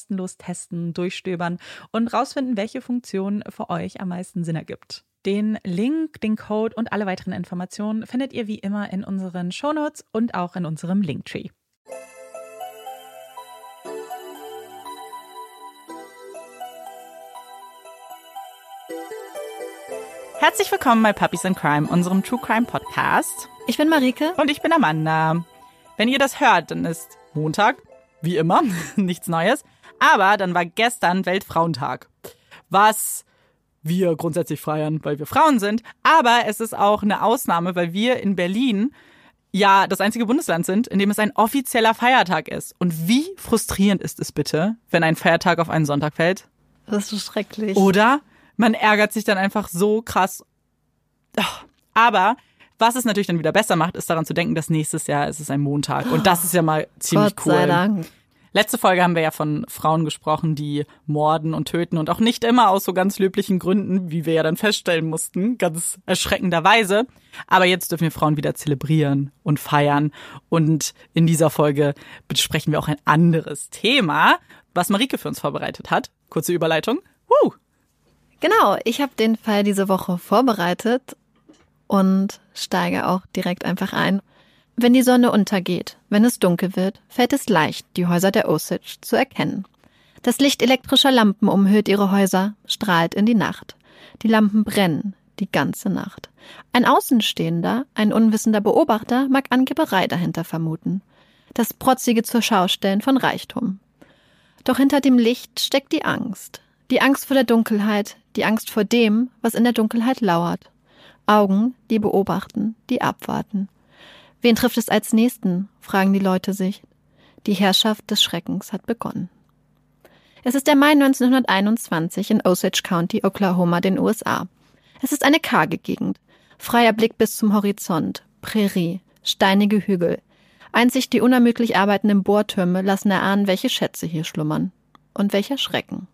kostenlos testen, durchstöbern und rausfinden, welche Funktion für euch am meisten Sinn ergibt. Den Link, den Code und alle weiteren Informationen findet ihr wie immer in unseren Shownotes und auch in unserem Linktree. Herzlich willkommen bei Puppies in Crime, unserem True Crime Podcast. Ich bin Marike. Und ich bin Amanda. Wenn ihr das hört, dann ist Montag, wie immer, nichts Neues. Aber dann war gestern Weltfrauentag, was wir grundsätzlich feiern, weil wir Frauen sind. Aber es ist auch eine Ausnahme, weil wir in Berlin ja das einzige Bundesland sind, in dem es ein offizieller Feiertag ist. Und wie frustrierend ist es bitte, wenn ein Feiertag auf einen Sonntag fällt? Das ist so schrecklich. Oder man ärgert sich dann einfach so krass. Aber was es natürlich dann wieder besser macht, ist daran zu denken, dass nächstes Jahr ist es ein Montag. Und das ist ja mal ziemlich Gott cool. sei Dank. Letzte Folge haben wir ja von Frauen gesprochen, die morden und töten und auch nicht immer aus so ganz löblichen Gründen, wie wir ja dann feststellen mussten, ganz erschreckenderweise. Aber jetzt dürfen wir Frauen wieder zelebrieren und feiern. Und in dieser Folge besprechen wir auch ein anderes Thema, was Marike für uns vorbereitet hat. Kurze Überleitung. Woo! Genau, ich habe den Fall diese Woche vorbereitet und steige auch direkt einfach ein. Wenn die Sonne untergeht, wenn es dunkel wird, fällt es leicht, die Häuser der Osage zu erkennen. Das Licht elektrischer Lampen umhüllt ihre Häuser, strahlt in die Nacht. Die Lampen brennen die ganze Nacht. Ein Außenstehender, ein unwissender Beobachter mag Angeberei dahinter vermuten. das protzige Zurschaustellen von Reichtum. Doch hinter dem Licht steckt die Angst. Die Angst vor der Dunkelheit, die Angst vor dem, was in der Dunkelheit lauert. Augen, die beobachten, die abwarten. Wen trifft es als Nächsten? fragen die Leute sich. Die Herrschaft des Schreckens hat begonnen. Es ist der Mai 1921 in Osage County, Oklahoma, den USA. Es ist eine karge Gegend. Freier Blick bis zum Horizont, Prärie, steinige Hügel. Einzig die unermüdlich arbeitenden Bohrtürme lassen erahnen, welche Schätze hier schlummern. Und welcher Schrecken.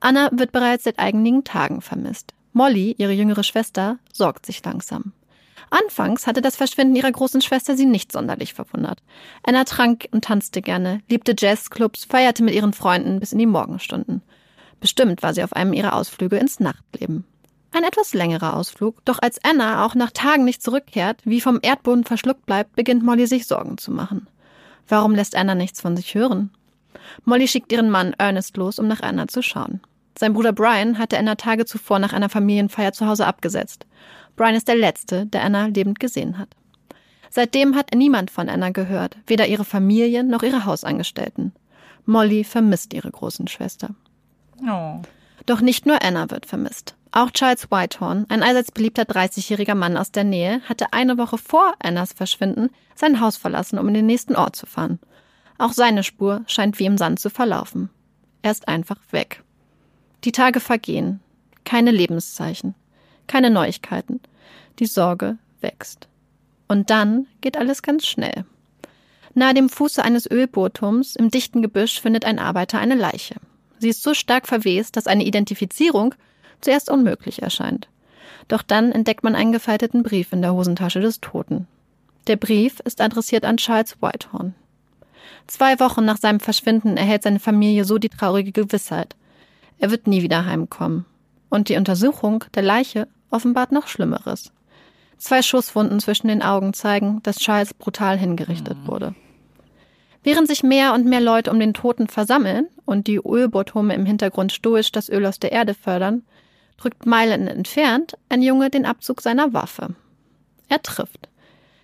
Anna wird bereits seit einigen Tagen vermisst. Molly, ihre jüngere Schwester, sorgt sich langsam. Anfangs hatte das Verschwinden ihrer großen Schwester sie nicht sonderlich verwundert. Anna trank und tanzte gerne, liebte Jazzclubs, feierte mit ihren Freunden bis in die Morgenstunden. Bestimmt war sie auf einem ihrer Ausflüge ins Nachtleben. Ein etwas längerer Ausflug, doch als Anna auch nach Tagen nicht zurückkehrt, wie vom Erdboden verschluckt bleibt, beginnt Molly sich Sorgen zu machen. Warum lässt Anna nichts von sich hören? Molly schickt ihren Mann Ernest los, um nach Anna zu schauen. Sein Bruder Brian hatte Anna Tage zuvor nach einer Familienfeier zu Hause abgesetzt. Brian ist der Letzte, der Anna lebend gesehen hat. Seitdem hat niemand von Anna gehört, weder ihre Familie noch ihre Hausangestellten. Molly vermisst ihre großen Schwester. Oh. Doch nicht nur Anna wird vermisst. Auch Charles Whitehorn, ein allseits beliebter 30-jähriger Mann aus der Nähe, hatte eine Woche vor Annas Verschwinden sein Haus verlassen, um in den nächsten Ort zu fahren. Auch seine Spur scheint wie im Sand zu verlaufen. Er ist einfach weg. Die Tage vergehen. Keine Lebenszeichen keine Neuigkeiten. Die Sorge wächst. Und dann geht alles ganz schnell. Nahe dem Fuße eines Ölbohrturms im dichten Gebüsch findet ein Arbeiter eine Leiche. Sie ist so stark verwest, dass eine Identifizierung zuerst unmöglich erscheint. Doch dann entdeckt man einen gefalteten Brief in der Hosentasche des Toten. Der Brief ist adressiert an Charles Whitehorn. Zwei Wochen nach seinem Verschwinden erhält seine Familie so die traurige Gewissheit. Er wird nie wieder heimkommen. Und die Untersuchung der Leiche offenbart noch Schlimmeres. Zwei Schusswunden zwischen den Augen zeigen, dass Charles brutal hingerichtet wurde. Während sich mehr und mehr Leute um den Toten versammeln und die Ölbotome im Hintergrund stoisch das Öl aus der Erde fördern, drückt Meilen entfernt ein Junge den Abzug seiner Waffe. Er trifft.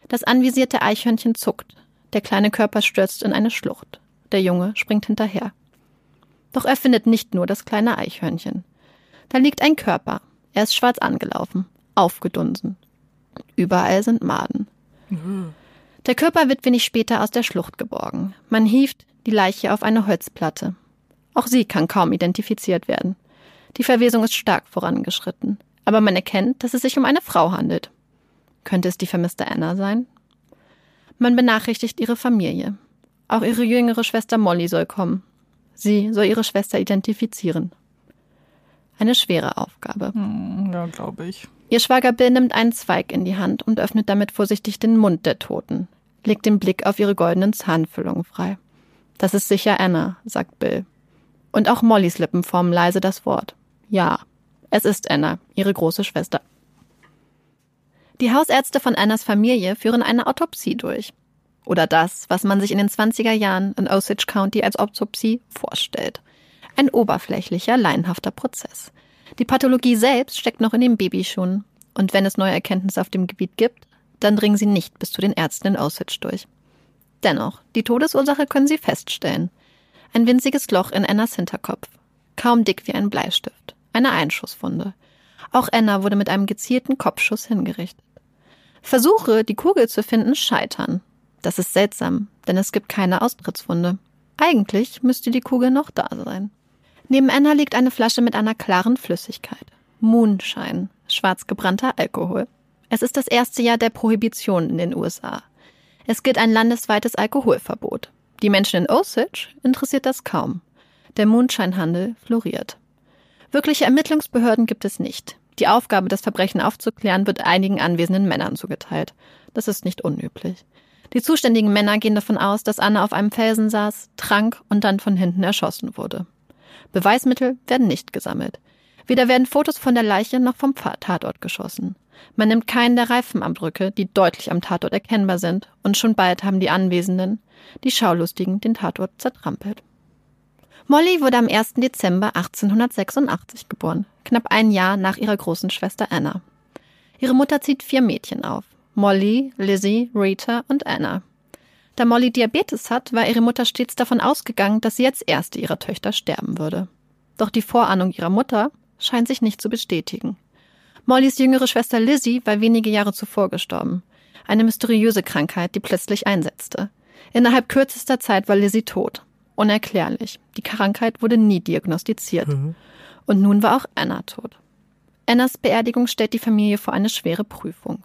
Das anvisierte Eichhörnchen zuckt. Der kleine Körper stürzt in eine Schlucht. Der Junge springt hinterher. Doch er findet nicht nur das kleine Eichhörnchen. Da liegt ein Körper, er ist schwarz angelaufen, aufgedunsen. Überall sind Maden. Der Körper wird wenig später aus der Schlucht geborgen. Man hieft die Leiche auf eine Holzplatte. Auch sie kann kaum identifiziert werden. Die Verwesung ist stark vorangeschritten. Aber man erkennt, dass es sich um eine Frau handelt. Könnte es die vermisste Anna sein? Man benachrichtigt ihre Familie. Auch ihre jüngere Schwester Molly soll kommen. Sie soll ihre Schwester identifizieren. Eine schwere Aufgabe. Hm, ja, glaube ich. Ihr Schwager Bill nimmt einen Zweig in die Hand und öffnet damit vorsichtig den Mund der Toten, legt den Blick auf ihre goldenen Zahnfüllungen frei. Das ist sicher Anna, sagt Bill. Und auch Mollys Lippen formen leise das Wort. Ja, es ist Anna, ihre große Schwester. Die Hausärzte von Annas Familie führen eine Autopsie durch. Oder das, was man sich in den 20er Jahren in Osage County als Autopsie vorstellt. Ein oberflächlicher, laienhafter Prozess. Die Pathologie selbst steckt noch in den Babyschuhen. Und wenn es neue Erkenntnisse auf dem Gebiet gibt, dann dringen sie nicht bis zu den Ärzten in Auschwitz durch. Dennoch, die Todesursache können sie feststellen. Ein winziges Loch in Annas Hinterkopf. Kaum dick wie ein Bleistift. Eine Einschusswunde. Auch Anna wurde mit einem gezielten Kopfschuss hingerichtet. Versuche, die Kugel zu finden, scheitern. Das ist seltsam, denn es gibt keine Austrittswunde. Eigentlich müsste die Kugel noch da sein. Neben Anna liegt eine Flasche mit einer klaren Flüssigkeit. Moonshine, schwarz gebrannter Alkohol. Es ist das erste Jahr der Prohibition in den USA. Es gilt ein landesweites Alkoholverbot. Die Menschen in Osage interessiert das kaum. Der Moonshine-Handel floriert. Wirkliche Ermittlungsbehörden gibt es nicht. Die Aufgabe, das Verbrechen aufzuklären, wird einigen anwesenden Männern zugeteilt. Das ist nicht unüblich. Die zuständigen Männer gehen davon aus, dass Anna auf einem Felsen saß, trank und dann von hinten erschossen wurde. Beweismittel werden nicht gesammelt. Weder werden Fotos von der Leiche noch vom Tatort geschossen. Man nimmt keinen der Reifenabdrücke, die deutlich am Tatort erkennbar sind, und schon bald haben die Anwesenden, die Schaulustigen, den Tatort zertrampelt. Molly wurde am 1. Dezember 1886 geboren, knapp ein Jahr nach ihrer großen Schwester Anna. Ihre Mutter zieht vier Mädchen auf. Molly, Lizzie, Rita und Anna. Da Molly Diabetes hat, war ihre Mutter stets davon ausgegangen, dass sie als erste ihrer Töchter sterben würde. Doch die Vorahnung ihrer Mutter scheint sich nicht zu bestätigen. Mollys jüngere Schwester Lizzie war wenige Jahre zuvor gestorben. Eine mysteriöse Krankheit, die plötzlich einsetzte. Innerhalb kürzester Zeit war Lizzie tot. Unerklärlich. Die Krankheit wurde nie diagnostiziert. Mhm. Und nun war auch Anna tot. Annas Beerdigung stellt die Familie vor eine schwere Prüfung.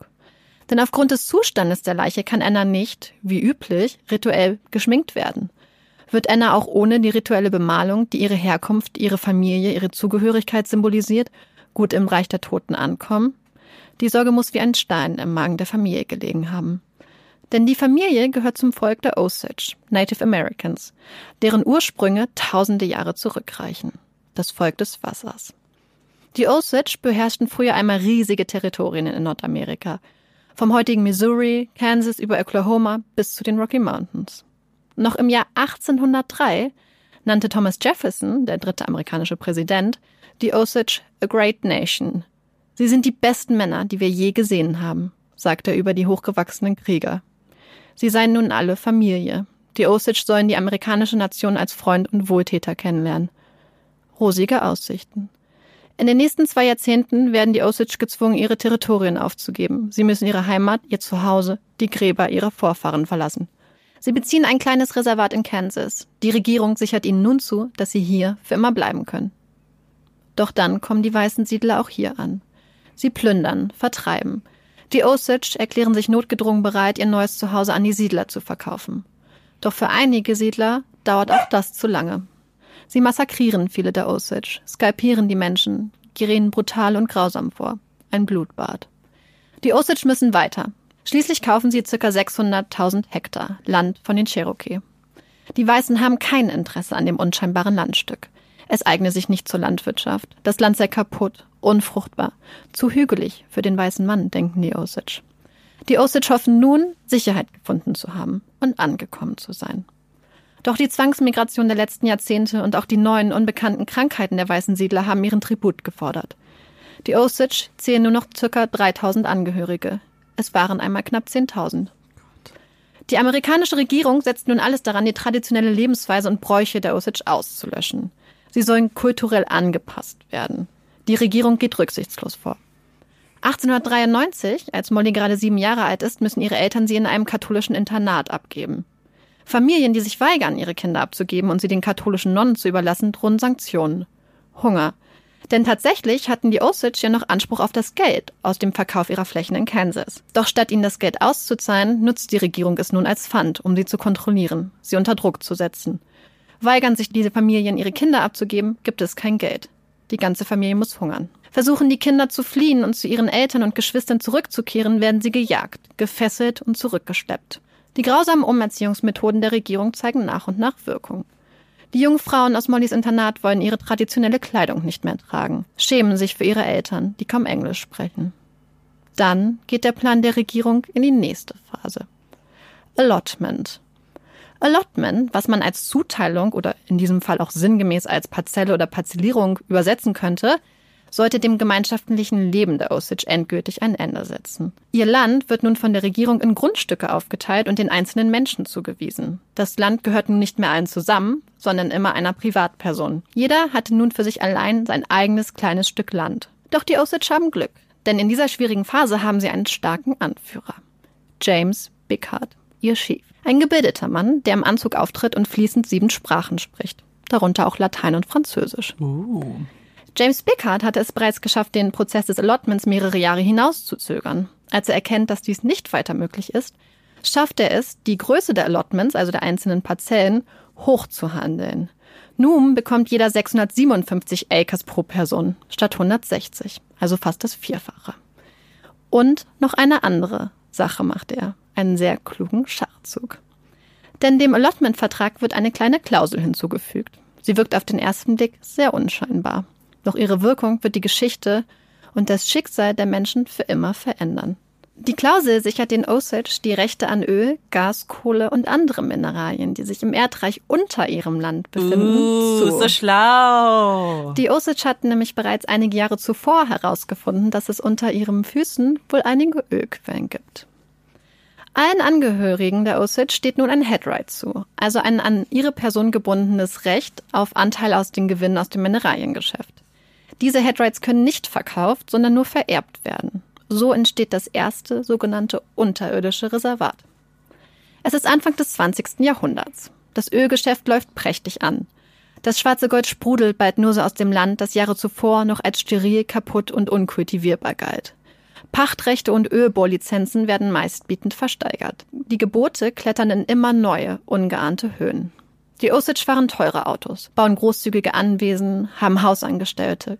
Denn aufgrund des Zustandes der Leiche kann Anna nicht, wie üblich, rituell geschminkt werden. Wird Anna auch ohne die rituelle Bemalung, die ihre Herkunft, ihre Familie, ihre Zugehörigkeit symbolisiert, gut im Reich der Toten ankommen? Die Sorge muss wie ein Stein im Magen der Familie gelegen haben. Denn die Familie gehört zum Volk der Osage, Native Americans, deren Ursprünge tausende Jahre zurückreichen. Das Volk des Wassers. Die Osage beherrschten früher einmal riesige Territorien in Nordamerika, vom heutigen Missouri, Kansas über Oklahoma bis zu den Rocky Mountains. Noch im Jahr 1803 nannte Thomas Jefferson, der dritte amerikanische Präsident, die Osage a Great Nation. Sie sind die besten Männer, die wir je gesehen haben, sagte er über die hochgewachsenen Krieger. Sie seien nun alle Familie. Die Osage sollen die amerikanische Nation als Freund und Wohltäter kennenlernen. Rosige Aussichten. In den nächsten zwei Jahrzehnten werden die Osage gezwungen, ihre Territorien aufzugeben. Sie müssen ihre Heimat, ihr Zuhause, die Gräber ihrer Vorfahren verlassen. Sie beziehen ein kleines Reservat in Kansas. Die Regierung sichert ihnen nun zu, dass sie hier für immer bleiben können. Doch dann kommen die weißen Siedler auch hier an. Sie plündern, vertreiben. Die Osage erklären sich notgedrungen bereit, ihr neues Zuhause an die Siedler zu verkaufen. Doch für einige Siedler dauert auch das zu lange. Sie massakrieren viele der Osage, skalpieren die Menschen, gehen brutal und grausam vor. Ein Blutbad. Die Osage müssen weiter. Schließlich kaufen sie ca. 600.000 Hektar Land von den Cherokee. Die Weißen haben kein Interesse an dem unscheinbaren Landstück. Es eigne sich nicht zur Landwirtschaft. Das Land sei kaputt, unfruchtbar, zu hügelig für den weißen Mann, denken die Osage. Die Osage hoffen nun, Sicherheit gefunden zu haben und angekommen zu sein. Doch die Zwangsmigration der letzten Jahrzehnte und auch die neuen unbekannten Krankheiten der weißen Siedler haben ihren Tribut gefordert. Die Osage zählen nur noch ca. 3000 Angehörige. Es waren einmal knapp 10.000. Die amerikanische Regierung setzt nun alles daran, die traditionelle Lebensweise und Bräuche der Osage auszulöschen. Sie sollen kulturell angepasst werden. Die Regierung geht rücksichtslos vor. 1893, als Molly gerade sieben Jahre alt ist, müssen ihre Eltern sie in einem katholischen Internat abgeben. Familien, die sich weigern, ihre Kinder abzugeben und sie den katholischen Nonnen zu überlassen, drohen Sanktionen. Hunger. Denn tatsächlich hatten die Osage ja noch Anspruch auf das Geld aus dem Verkauf ihrer Flächen in Kansas. Doch statt ihnen das Geld auszuzahlen, nutzt die Regierung es nun als Pfand, um sie zu kontrollieren, sie unter Druck zu setzen. Weigern sich diese Familien, ihre Kinder abzugeben, gibt es kein Geld. Die ganze Familie muss hungern. Versuchen die Kinder zu fliehen und zu ihren Eltern und Geschwistern zurückzukehren, werden sie gejagt, gefesselt und zurückgeschleppt. Die grausamen Umerziehungsmethoden der Regierung zeigen nach und nach Wirkung. Die jungen Frauen aus Mollys Internat wollen ihre traditionelle Kleidung nicht mehr tragen, schämen sich für ihre Eltern, die kaum Englisch sprechen. Dann geht der Plan der Regierung in die nächste Phase. Allotment. Allotment, was man als Zuteilung oder in diesem Fall auch sinngemäß als Parzelle oder Parzellierung übersetzen könnte, sollte dem gemeinschaftlichen Leben der Osage endgültig ein Ende setzen. Ihr Land wird nun von der Regierung in Grundstücke aufgeteilt und den einzelnen Menschen zugewiesen. Das Land gehört nun nicht mehr allen zusammen, sondern immer einer Privatperson. Jeder hatte nun für sich allein sein eigenes kleines Stück Land. Doch die Osage haben Glück, denn in dieser schwierigen Phase haben sie einen starken Anführer. James Bickhardt, ihr Chief. Ein gebildeter Mann, der im Anzug auftritt und fließend sieben Sprachen spricht. Darunter auch Latein und Französisch. Uh. James Bickard hatte es bereits geschafft, den Prozess des Allotments mehrere Jahre hinauszuzögern. Als er erkennt, dass dies nicht weiter möglich ist, schafft er es, die Größe der Allotments, also der einzelnen Parzellen, hochzuhandeln. Nun bekommt jeder 657 Acres pro Person statt 160, also fast das Vierfache. Und noch eine andere Sache macht er, einen sehr klugen Schachzug. Denn dem Allotment-Vertrag wird eine kleine Klausel hinzugefügt. Sie wirkt auf den ersten Blick sehr unscheinbar. Doch ihre Wirkung wird die Geschichte und das Schicksal der Menschen für immer verändern. Die Klausel sichert den Osage die Rechte an Öl, Gas, Kohle und andere Mineralien, die sich im Erdreich unter ihrem Land befinden. Uh, zu. so schlau. Die Osage hatten nämlich bereits einige Jahre zuvor herausgefunden, dass es unter ihren Füßen wohl einige Ölquellen gibt. Allen Angehörigen der Osage steht nun ein Headright zu, also ein an ihre Person gebundenes Recht auf Anteil aus den Gewinnen aus dem Mineraliengeschäft. Diese Headrights können nicht verkauft, sondern nur vererbt werden. So entsteht das erste sogenannte unterirdische Reservat. Es ist Anfang des 20. Jahrhunderts. Das Ölgeschäft läuft prächtig an. Das schwarze Gold sprudelt bald nur so aus dem Land, das Jahre zuvor noch als steril, kaputt und unkultivierbar galt. Pachtrechte und Ölbohrlizenzen werden meistbietend versteigert. Die Gebote klettern in immer neue, ungeahnte Höhen. Die Osage fahren teure Autos, bauen großzügige Anwesen, haben Hausangestellte.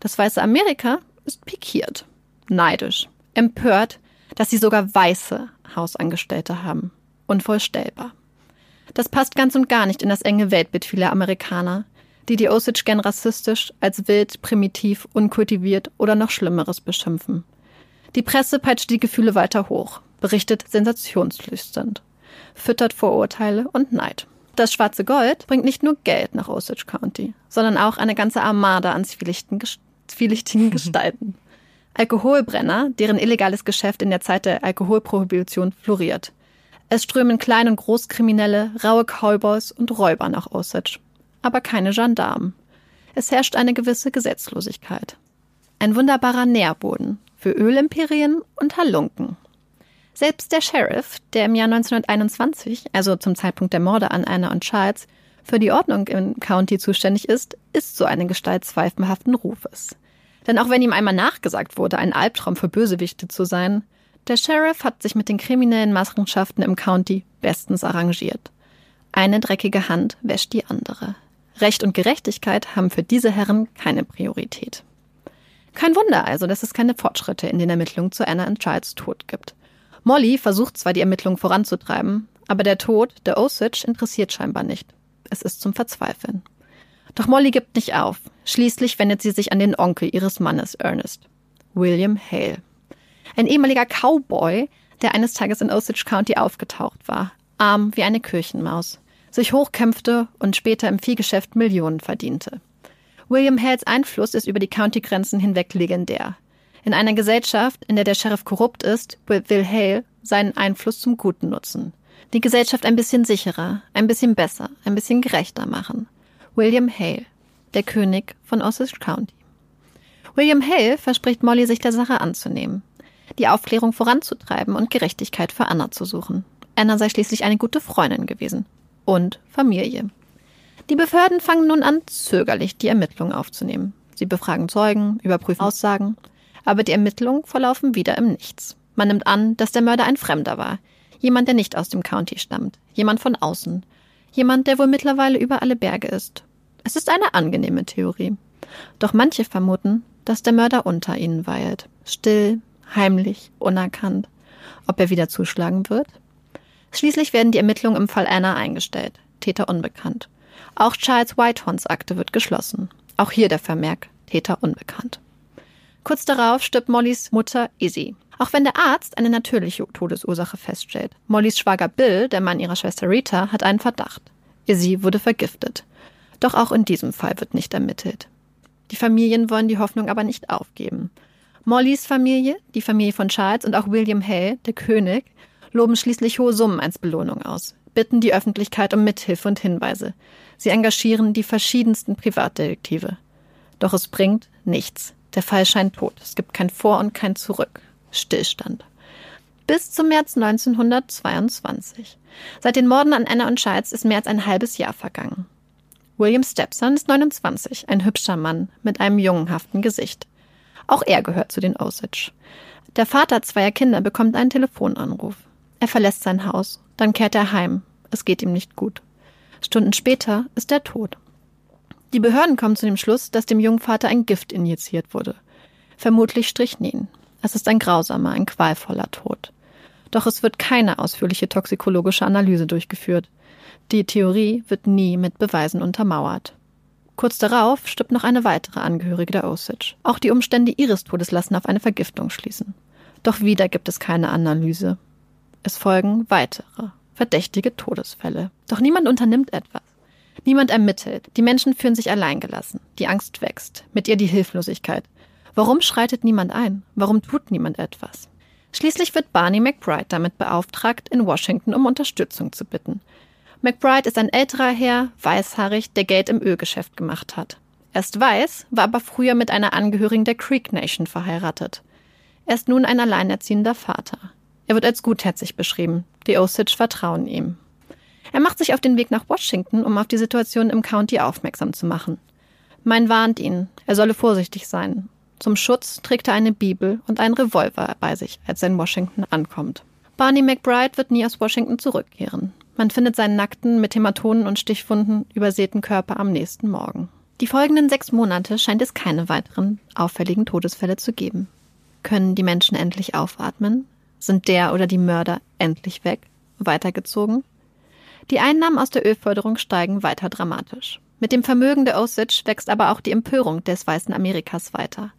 Das weiße Amerika ist pikiert, neidisch, empört, dass sie sogar weiße Hausangestellte haben. Unvorstellbar. Das passt ganz und gar nicht in das enge Weltbild vieler Amerikaner, die die Osage gern rassistisch als wild, primitiv, unkultiviert oder noch Schlimmeres beschimpfen. Die Presse peitscht die Gefühle weiter hoch, berichtet sensationslüsternd, füttert Vorurteile und Neid. Das schwarze Gold bringt nicht nur Geld nach Osage County, sondern auch eine ganze Armada an zwielichtigen Gestalten. Alkoholbrenner, deren illegales Geschäft in der Zeit der Alkoholprohibition floriert. Es strömen Klein- und Großkriminelle, raue Cowboys und Räuber nach Osage. Aber keine Gendarmen. Es herrscht eine gewisse Gesetzlosigkeit. Ein wunderbarer Nährboden für Ölimperien und Halunken. Selbst der Sheriff, der im Jahr 1921, also zum Zeitpunkt der Morde an Anna und Charles, für die Ordnung im County zuständig ist, ist so eine Gestalt zweifelhaften Rufes. Denn auch wenn ihm einmal nachgesagt wurde, ein Albtraum für Bösewichte zu sein, der Sheriff hat sich mit den kriminellen Machenschaften im County bestens arrangiert. Eine dreckige Hand wäscht die andere. Recht und Gerechtigkeit haben für diese Herren keine Priorität. Kein Wunder also, dass es keine Fortschritte in den Ermittlungen zu Anna und Charles Tod gibt. Molly versucht zwar die Ermittlungen voranzutreiben, aber der Tod der Osage interessiert scheinbar nicht. Es ist zum Verzweifeln. Doch Molly gibt nicht auf. Schließlich wendet sie sich an den Onkel ihres Mannes Ernest, William Hale. Ein ehemaliger Cowboy, der eines Tages in Osage County aufgetaucht war, arm wie eine Kirchenmaus, sich hochkämpfte und später im Viehgeschäft Millionen verdiente. William Hales Einfluss ist über die County-Grenzen hinweg legendär. In einer Gesellschaft, in der der Sheriff korrupt ist, will Hale seinen Einfluss zum Guten nutzen. Die Gesellschaft ein bisschen sicherer, ein bisschen besser, ein bisschen gerechter machen. William Hale, der König von Osage County. William Hale verspricht Molly, sich der Sache anzunehmen, die Aufklärung voranzutreiben und Gerechtigkeit für Anna zu suchen. Anna sei schließlich eine gute Freundin gewesen. Und Familie. Die Behörden fangen nun an, zögerlich die Ermittlungen aufzunehmen. Sie befragen Zeugen, überprüfen Aussagen, aber die Ermittlungen verlaufen wieder im Nichts. Man nimmt an, dass der Mörder ein Fremder war, jemand, der nicht aus dem County stammt, jemand von außen, jemand, der wohl mittlerweile über alle Berge ist. Es ist eine angenehme Theorie. Doch manche vermuten, dass der Mörder unter ihnen weilt, still, heimlich, unerkannt. Ob er wieder zuschlagen wird? Schließlich werden die Ermittlungen im Fall Anna eingestellt, Täter unbekannt. Auch Charles Whitehorns Akte wird geschlossen. Auch hier der Vermerk Täter unbekannt. Kurz darauf stirbt Mollys Mutter Izzy. Auch wenn der Arzt eine natürliche Todesursache feststellt. Mollys Schwager Bill, der Mann ihrer Schwester Rita, hat einen Verdacht. Izzy wurde vergiftet. Doch auch in diesem Fall wird nicht ermittelt. Die Familien wollen die Hoffnung aber nicht aufgeben. Mollys Familie, die Familie von Charles und auch William Hay, der König, loben schließlich hohe Summen als Belohnung aus, bitten die Öffentlichkeit um Mithilfe und Hinweise. Sie engagieren die verschiedensten Privatdetektive. Doch es bringt nichts. Der Fall scheint tot. Es gibt kein Vor und kein Zurück. Stillstand. Bis zum März 1922. Seit den Morden an Anna und Charles ist mehr als ein halbes Jahr vergangen. William Stepson ist 29, ein hübscher Mann mit einem jungenhaften Gesicht. Auch er gehört zu den Osage. Der Vater zweier Kinder bekommt einen Telefonanruf. Er verlässt sein Haus, dann kehrt er heim. Es geht ihm nicht gut. Stunden später ist er tot. Die Behörden kommen zu dem Schluss, dass dem jungen Vater ein Gift injiziert wurde. Vermutlich Strichnin. Es ist ein grausamer, ein qualvoller Tod. Doch es wird keine ausführliche toxikologische Analyse durchgeführt. Die Theorie wird nie mit Beweisen untermauert. Kurz darauf stirbt noch eine weitere Angehörige der Osage. Auch die Umstände ihres Todes lassen auf eine Vergiftung schließen. Doch wieder gibt es keine Analyse. Es folgen weitere verdächtige Todesfälle. Doch niemand unternimmt etwas. Niemand ermittelt. Die Menschen fühlen sich alleingelassen. Die Angst wächst. Mit ihr die Hilflosigkeit. Warum schreitet niemand ein? Warum tut niemand etwas? Schließlich wird Barney McBride damit beauftragt, in Washington um Unterstützung zu bitten. McBride ist ein älterer Herr, weißhaarig, der Geld im Ölgeschäft gemacht hat. Er ist weiß, war aber früher mit einer Angehörigen der Creek Nation verheiratet. Er ist nun ein alleinerziehender Vater. Er wird als gutherzig beschrieben. Die Osage vertrauen ihm. Er macht sich auf den Weg nach Washington, um auf die Situation im County aufmerksam zu machen. Mein warnt ihn, er solle vorsichtig sein. Zum Schutz trägt er eine Bibel und einen Revolver bei sich, als er in Washington ankommt. Barney McBride wird nie aus Washington zurückkehren. Man findet seinen nackten, mit Hämatonen und Stichwunden übersäten Körper am nächsten Morgen. Die folgenden sechs Monate scheint es keine weiteren auffälligen Todesfälle zu geben. Können die Menschen endlich aufatmen? Sind der oder die Mörder endlich weg? Weitergezogen? Die Einnahmen aus der Ölförderung steigen weiter dramatisch. Mit dem Vermögen der Osage wächst aber auch die Empörung des weißen Amerikas weiter.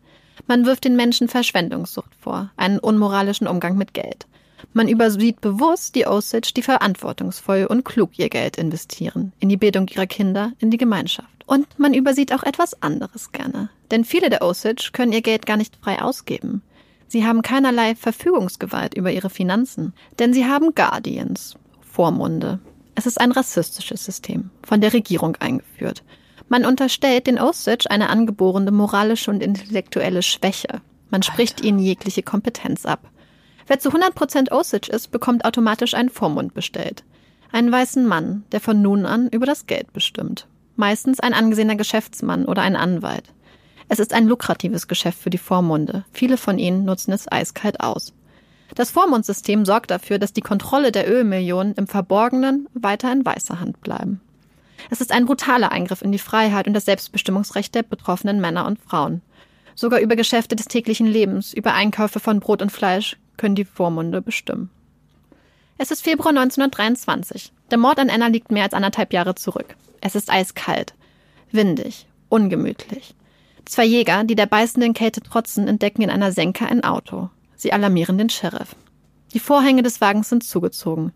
Man wirft den Menschen Verschwendungssucht vor, einen unmoralischen Umgang mit Geld. Man übersieht bewusst die Osage, die verantwortungsvoll und klug ihr Geld investieren, in die Bildung ihrer Kinder, in die Gemeinschaft. Und man übersieht auch etwas anderes gerne. Denn viele der Osage können ihr Geld gar nicht frei ausgeben. Sie haben keinerlei Verfügungsgewalt über ihre Finanzen, denn sie haben Guardians, Vormunde. Es ist ein rassistisches System, von der Regierung eingeführt. Man unterstellt den Osage eine angeborene moralische und intellektuelle Schwäche. Man spricht Alter. ihnen jegliche Kompetenz ab. Wer zu 100% Osage ist, bekommt automatisch einen Vormund bestellt. Einen weißen Mann, der von nun an über das Geld bestimmt. Meistens ein angesehener Geschäftsmann oder ein Anwalt. Es ist ein lukratives Geschäft für die Vormunde. Viele von ihnen nutzen es eiskalt aus. Das Vormundsystem sorgt dafür, dass die Kontrolle der Ölmillionen im Verborgenen weiter in weißer Hand bleiben. Es ist ein brutaler Eingriff in die Freiheit und das Selbstbestimmungsrecht der betroffenen Männer und Frauen. Sogar über Geschäfte des täglichen Lebens, über Einkäufe von Brot und Fleisch können die Vormunde bestimmen. Es ist Februar 1923. Der Mord an Anna liegt mehr als anderthalb Jahre zurück. Es ist eiskalt, windig, ungemütlich. Zwei Jäger, die der beißenden Kälte trotzen, entdecken in einer Senke ein Auto. Sie alarmieren den Sheriff. Die Vorhänge des Wagens sind zugezogen.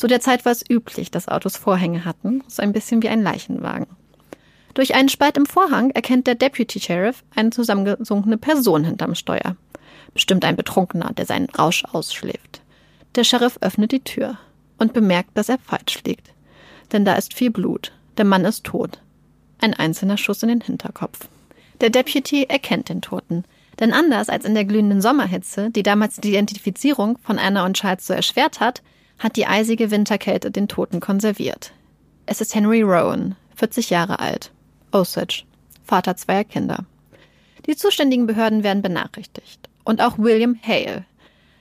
Zu der Zeit war es üblich, dass Autos Vorhänge hatten, so ein bisschen wie ein Leichenwagen. Durch einen Spalt im Vorhang erkennt der Deputy Sheriff eine zusammengesunkene Person hinterm Steuer. Bestimmt ein Betrunkener, der seinen Rausch ausschläft. Der Sheriff öffnet die Tür und bemerkt, dass er falsch liegt. Denn da ist viel Blut. Der Mann ist tot. Ein einzelner Schuss in den Hinterkopf. Der Deputy erkennt den Toten. Denn anders als in der glühenden Sommerhitze, die damals die Identifizierung von Anna und Charles so erschwert hat, hat die eisige Winterkälte den Toten konserviert. Es ist Henry Rowan, 40 Jahre alt, Osage, Vater zweier Kinder. Die zuständigen Behörden werden benachrichtigt. Und auch William Hale.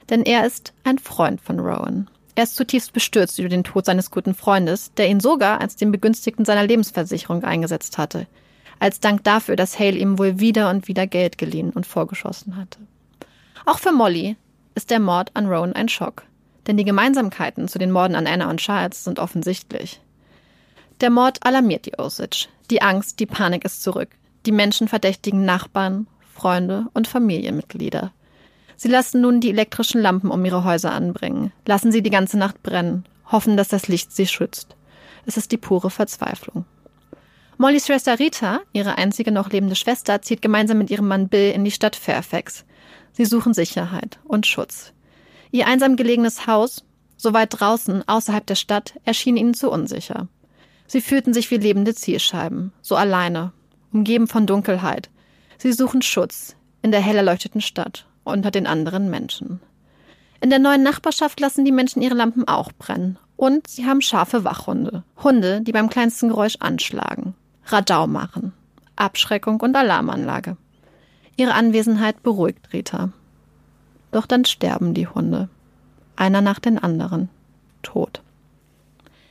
Denn er ist ein Freund von Rowan. Er ist zutiefst bestürzt über den Tod seines guten Freundes, der ihn sogar als den Begünstigten seiner Lebensversicherung eingesetzt hatte – als Dank dafür, dass Hale ihm wohl wieder und wieder Geld geliehen und vorgeschossen hatte. Auch für Molly ist der Mord an Rowan ein Schock, denn die Gemeinsamkeiten zu den Morden an Anna und Charles sind offensichtlich. Der Mord alarmiert die Osage. Die Angst, die Panik ist zurück. Die Menschen verdächtigen Nachbarn, Freunde und Familienmitglieder. Sie lassen nun die elektrischen Lampen um ihre Häuser anbringen, lassen sie die ganze Nacht brennen, hoffen, dass das Licht sie schützt. Es ist die pure Verzweiflung. Mollys Schwester Rita, ihre einzige noch lebende Schwester, zieht gemeinsam mit ihrem Mann Bill in die Stadt Fairfax. Sie suchen Sicherheit und Schutz. Ihr einsam gelegenes Haus, so weit draußen, außerhalb der Stadt, erschien ihnen zu unsicher. Sie fühlten sich wie lebende Zielscheiben, so alleine, umgeben von Dunkelheit. Sie suchen Schutz in der hell erleuchteten Stadt unter den anderen Menschen. In der neuen Nachbarschaft lassen die Menschen ihre Lampen auch brennen. Und sie haben scharfe Wachhunde. Hunde, die beim kleinsten Geräusch anschlagen. Radau machen. Abschreckung und Alarmanlage. Ihre Anwesenheit beruhigt Rita. Doch dann sterben die Hunde. Einer nach den anderen. Tot.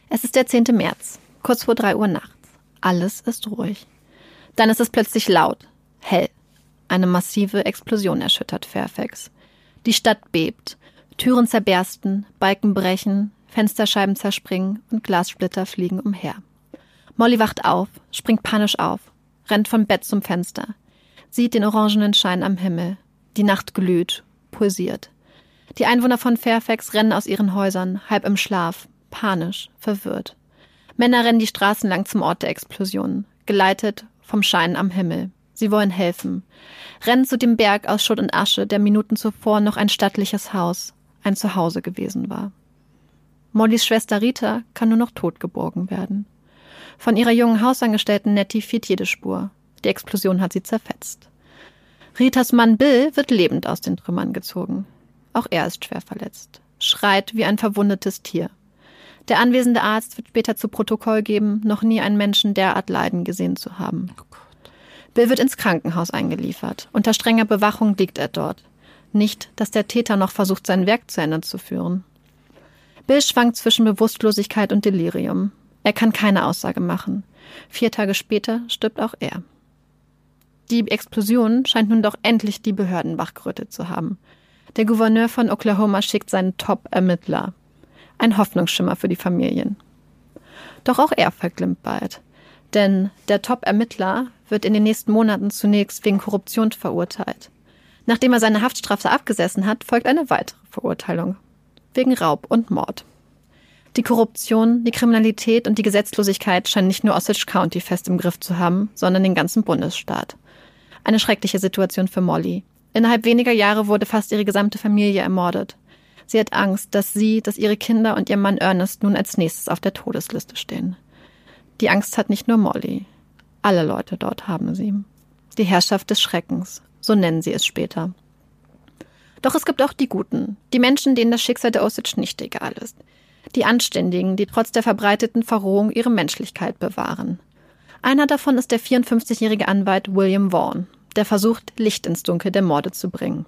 Es ist der 10. März, kurz vor drei Uhr nachts. Alles ist ruhig. Dann ist es plötzlich laut, hell. Eine massive Explosion erschüttert Fairfax. Die Stadt bebt. Türen zerbersten, Balken brechen, Fensterscheiben zerspringen und Glassplitter fliegen umher. Molly wacht auf, springt panisch auf, rennt vom Bett zum Fenster, sieht den orangenen Schein am Himmel. Die Nacht glüht, pulsiert. Die Einwohner von Fairfax rennen aus ihren Häusern, halb im Schlaf, panisch, verwirrt. Männer rennen die Straßen lang zum Ort der Explosion, geleitet vom Schein am Himmel. Sie wollen helfen. Rennen zu dem Berg aus Schutt und Asche, der Minuten zuvor noch ein stattliches Haus, ein Zuhause gewesen war. Mollys Schwester Rita kann nur noch tot geborgen werden. Von ihrer jungen Hausangestellten Nettie fehlt jede Spur. Die Explosion hat sie zerfetzt. Ritas Mann Bill wird lebend aus den Trümmern gezogen. Auch er ist schwer verletzt, schreit wie ein verwundetes Tier. Der anwesende Arzt wird später zu Protokoll geben, noch nie einen Menschen derart leiden gesehen zu haben. Oh Bill wird ins Krankenhaus eingeliefert. Unter strenger Bewachung liegt er dort. Nicht, dass der Täter noch versucht, sein Werk zu Ende zu führen. Bill schwankt zwischen Bewusstlosigkeit und Delirium. Er kann keine Aussage machen. Vier Tage später stirbt auch er. Die Explosion scheint nun doch endlich die Behörden wachgerüttet zu haben. Der Gouverneur von Oklahoma schickt seinen Top-Ermittler. Ein Hoffnungsschimmer für die Familien. Doch auch er verglimmt bald. Denn der Top-Ermittler wird in den nächsten Monaten zunächst wegen Korruption verurteilt. Nachdem er seine Haftstrafe abgesessen hat, folgt eine weitere Verurteilung. Wegen Raub und Mord. Die Korruption, die Kriminalität und die Gesetzlosigkeit scheinen nicht nur Osage County fest im Griff zu haben, sondern den ganzen Bundesstaat. Eine schreckliche Situation für Molly. Innerhalb weniger Jahre wurde fast ihre gesamte Familie ermordet. Sie hat Angst, dass sie, dass ihre Kinder und ihr Mann Ernest nun als nächstes auf der Todesliste stehen. Die Angst hat nicht nur Molly. Alle Leute dort haben sie. Die Herrschaft des Schreckens, so nennen sie es später. Doch es gibt auch die Guten, die Menschen, denen das Schicksal der Osage nicht egal ist. Die Anständigen, die trotz der verbreiteten Verrohung ihre Menschlichkeit bewahren. Einer davon ist der 54-jährige Anwalt William Vaughn, der versucht, Licht ins Dunkel der Morde zu bringen.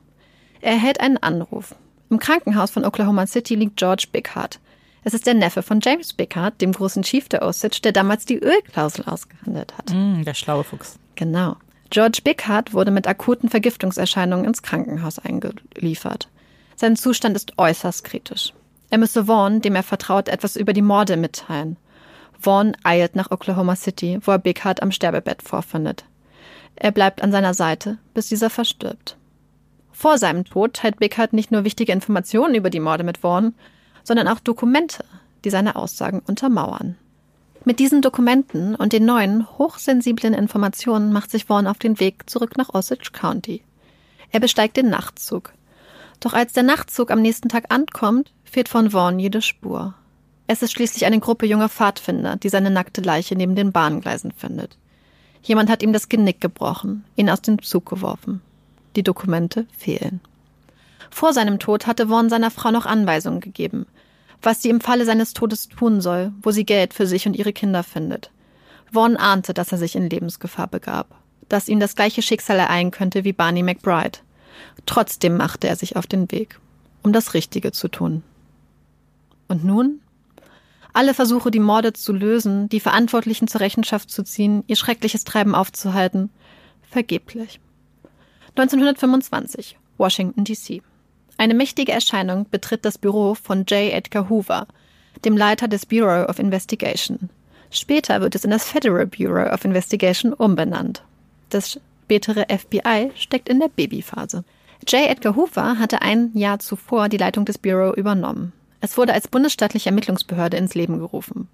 Er erhält einen Anruf. Im Krankenhaus von Oklahoma City liegt George Bighart. Es ist der Neffe von James Bighart, dem großen Chief der Osage, der damals die Ölklausel ausgehandelt hat. Mm, der schlaue Fuchs. Genau. George Bighart wurde mit akuten Vergiftungserscheinungen ins Krankenhaus eingeliefert. Sein Zustand ist äußerst kritisch. Er müsse Vaughn, dem er vertraut, etwas über die Morde mitteilen. Vaughn eilt nach Oklahoma City, wo er Bighart am Sterbebett vorfindet. Er bleibt an seiner Seite, bis dieser verstirbt. Vor seinem Tod teilt Bighart nicht nur wichtige Informationen über die Morde mit Vaughn, sondern auch Dokumente, die seine Aussagen untermauern. Mit diesen Dokumenten und den neuen, hochsensiblen Informationen macht sich Vaughn auf den Weg zurück nach Osage County. Er besteigt den Nachtzug. Doch als der Nachtzug am nächsten Tag ankommt, fehlt von Vaughn jede Spur. Es ist schließlich eine Gruppe junger Pfadfinder, die seine nackte Leiche neben den Bahngleisen findet. Jemand hat ihm das Genick gebrochen, ihn aus dem Zug geworfen. Die Dokumente fehlen. Vor seinem Tod hatte Vaughn seiner Frau noch Anweisungen gegeben, was sie im Falle seines Todes tun soll, wo sie Geld für sich und ihre Kinder findet. Vaughn ahnte, dass er sich in Lebensgefahr begab, dass ihm das gleiche Schicksal ereilen könnte wie Barney McBride. Trotzdem machte er sich auf den Weg, um das Richtige zu tun. Und nun? Alle Versuche, die Morde zu lösen, die Verantwortlichen zur Rechenschaft zu ziehen, ihr schreckliches Treiben aufzuhalten, vergeblich. 1925, Washington, D.C. Eine mächtige Erscheinung betritt das Büro von J. Edgar Hoover, dem Leiter des Bureau of Investigation. Später wird es in das Federal Bureau of Investigation umbenannt. Das spätere FBI steckt in der Babyphase. J. Edgar Hoover hatte ein Jahr zuvor die Leitung des Bureau übernommen. Es wurde als bundesstaatliche Ermittlungsbehörde ins Leben gerufen.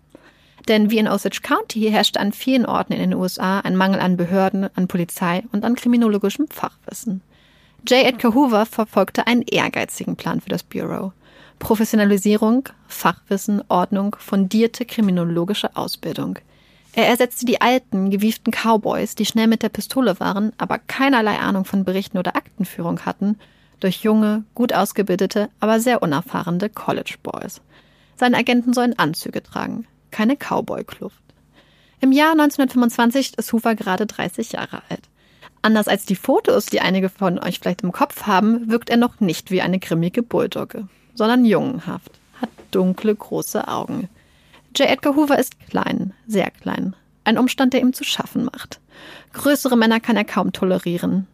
Denn wie in Osage County herrschte an vielen Orten in den USA ein Mangel an Behörden, an Polizei und an kriminologischem Fachwissen. J. Edgar Hoover verfolgte einen ehrgeizigen Plan für das Bureau. Professionalisierung, Fachwissen, Ordnung, fundierte kriminologische Ausbildung. Er ersetzte die alten, gewieften Cowboys, die schnell mit der Pistole waren, aber keinerlei Ahnung von Berichten oder Aktenführung hatten, durch junge, gut ausgebildete, aber sehr unerfahrene College Boys. Seine Agenten sollen Anzüge tragen, keine Cowboy-Kluft. Im Jahr 1925 ist Hoover gerade 30 Jahre alt. Anders als die Fotos, die einige von euch vielleicht im Kopf haben, wirkt er noch nicht wie eine grimmige Bulldogge, sondern jungenhaft, hat dunkle, große Augen. J. Edgar Hoover ist klein, sehr klein. Ein Umstand, der ihm zu schaffen macht. Größere Männer kann er kaum tolerieren.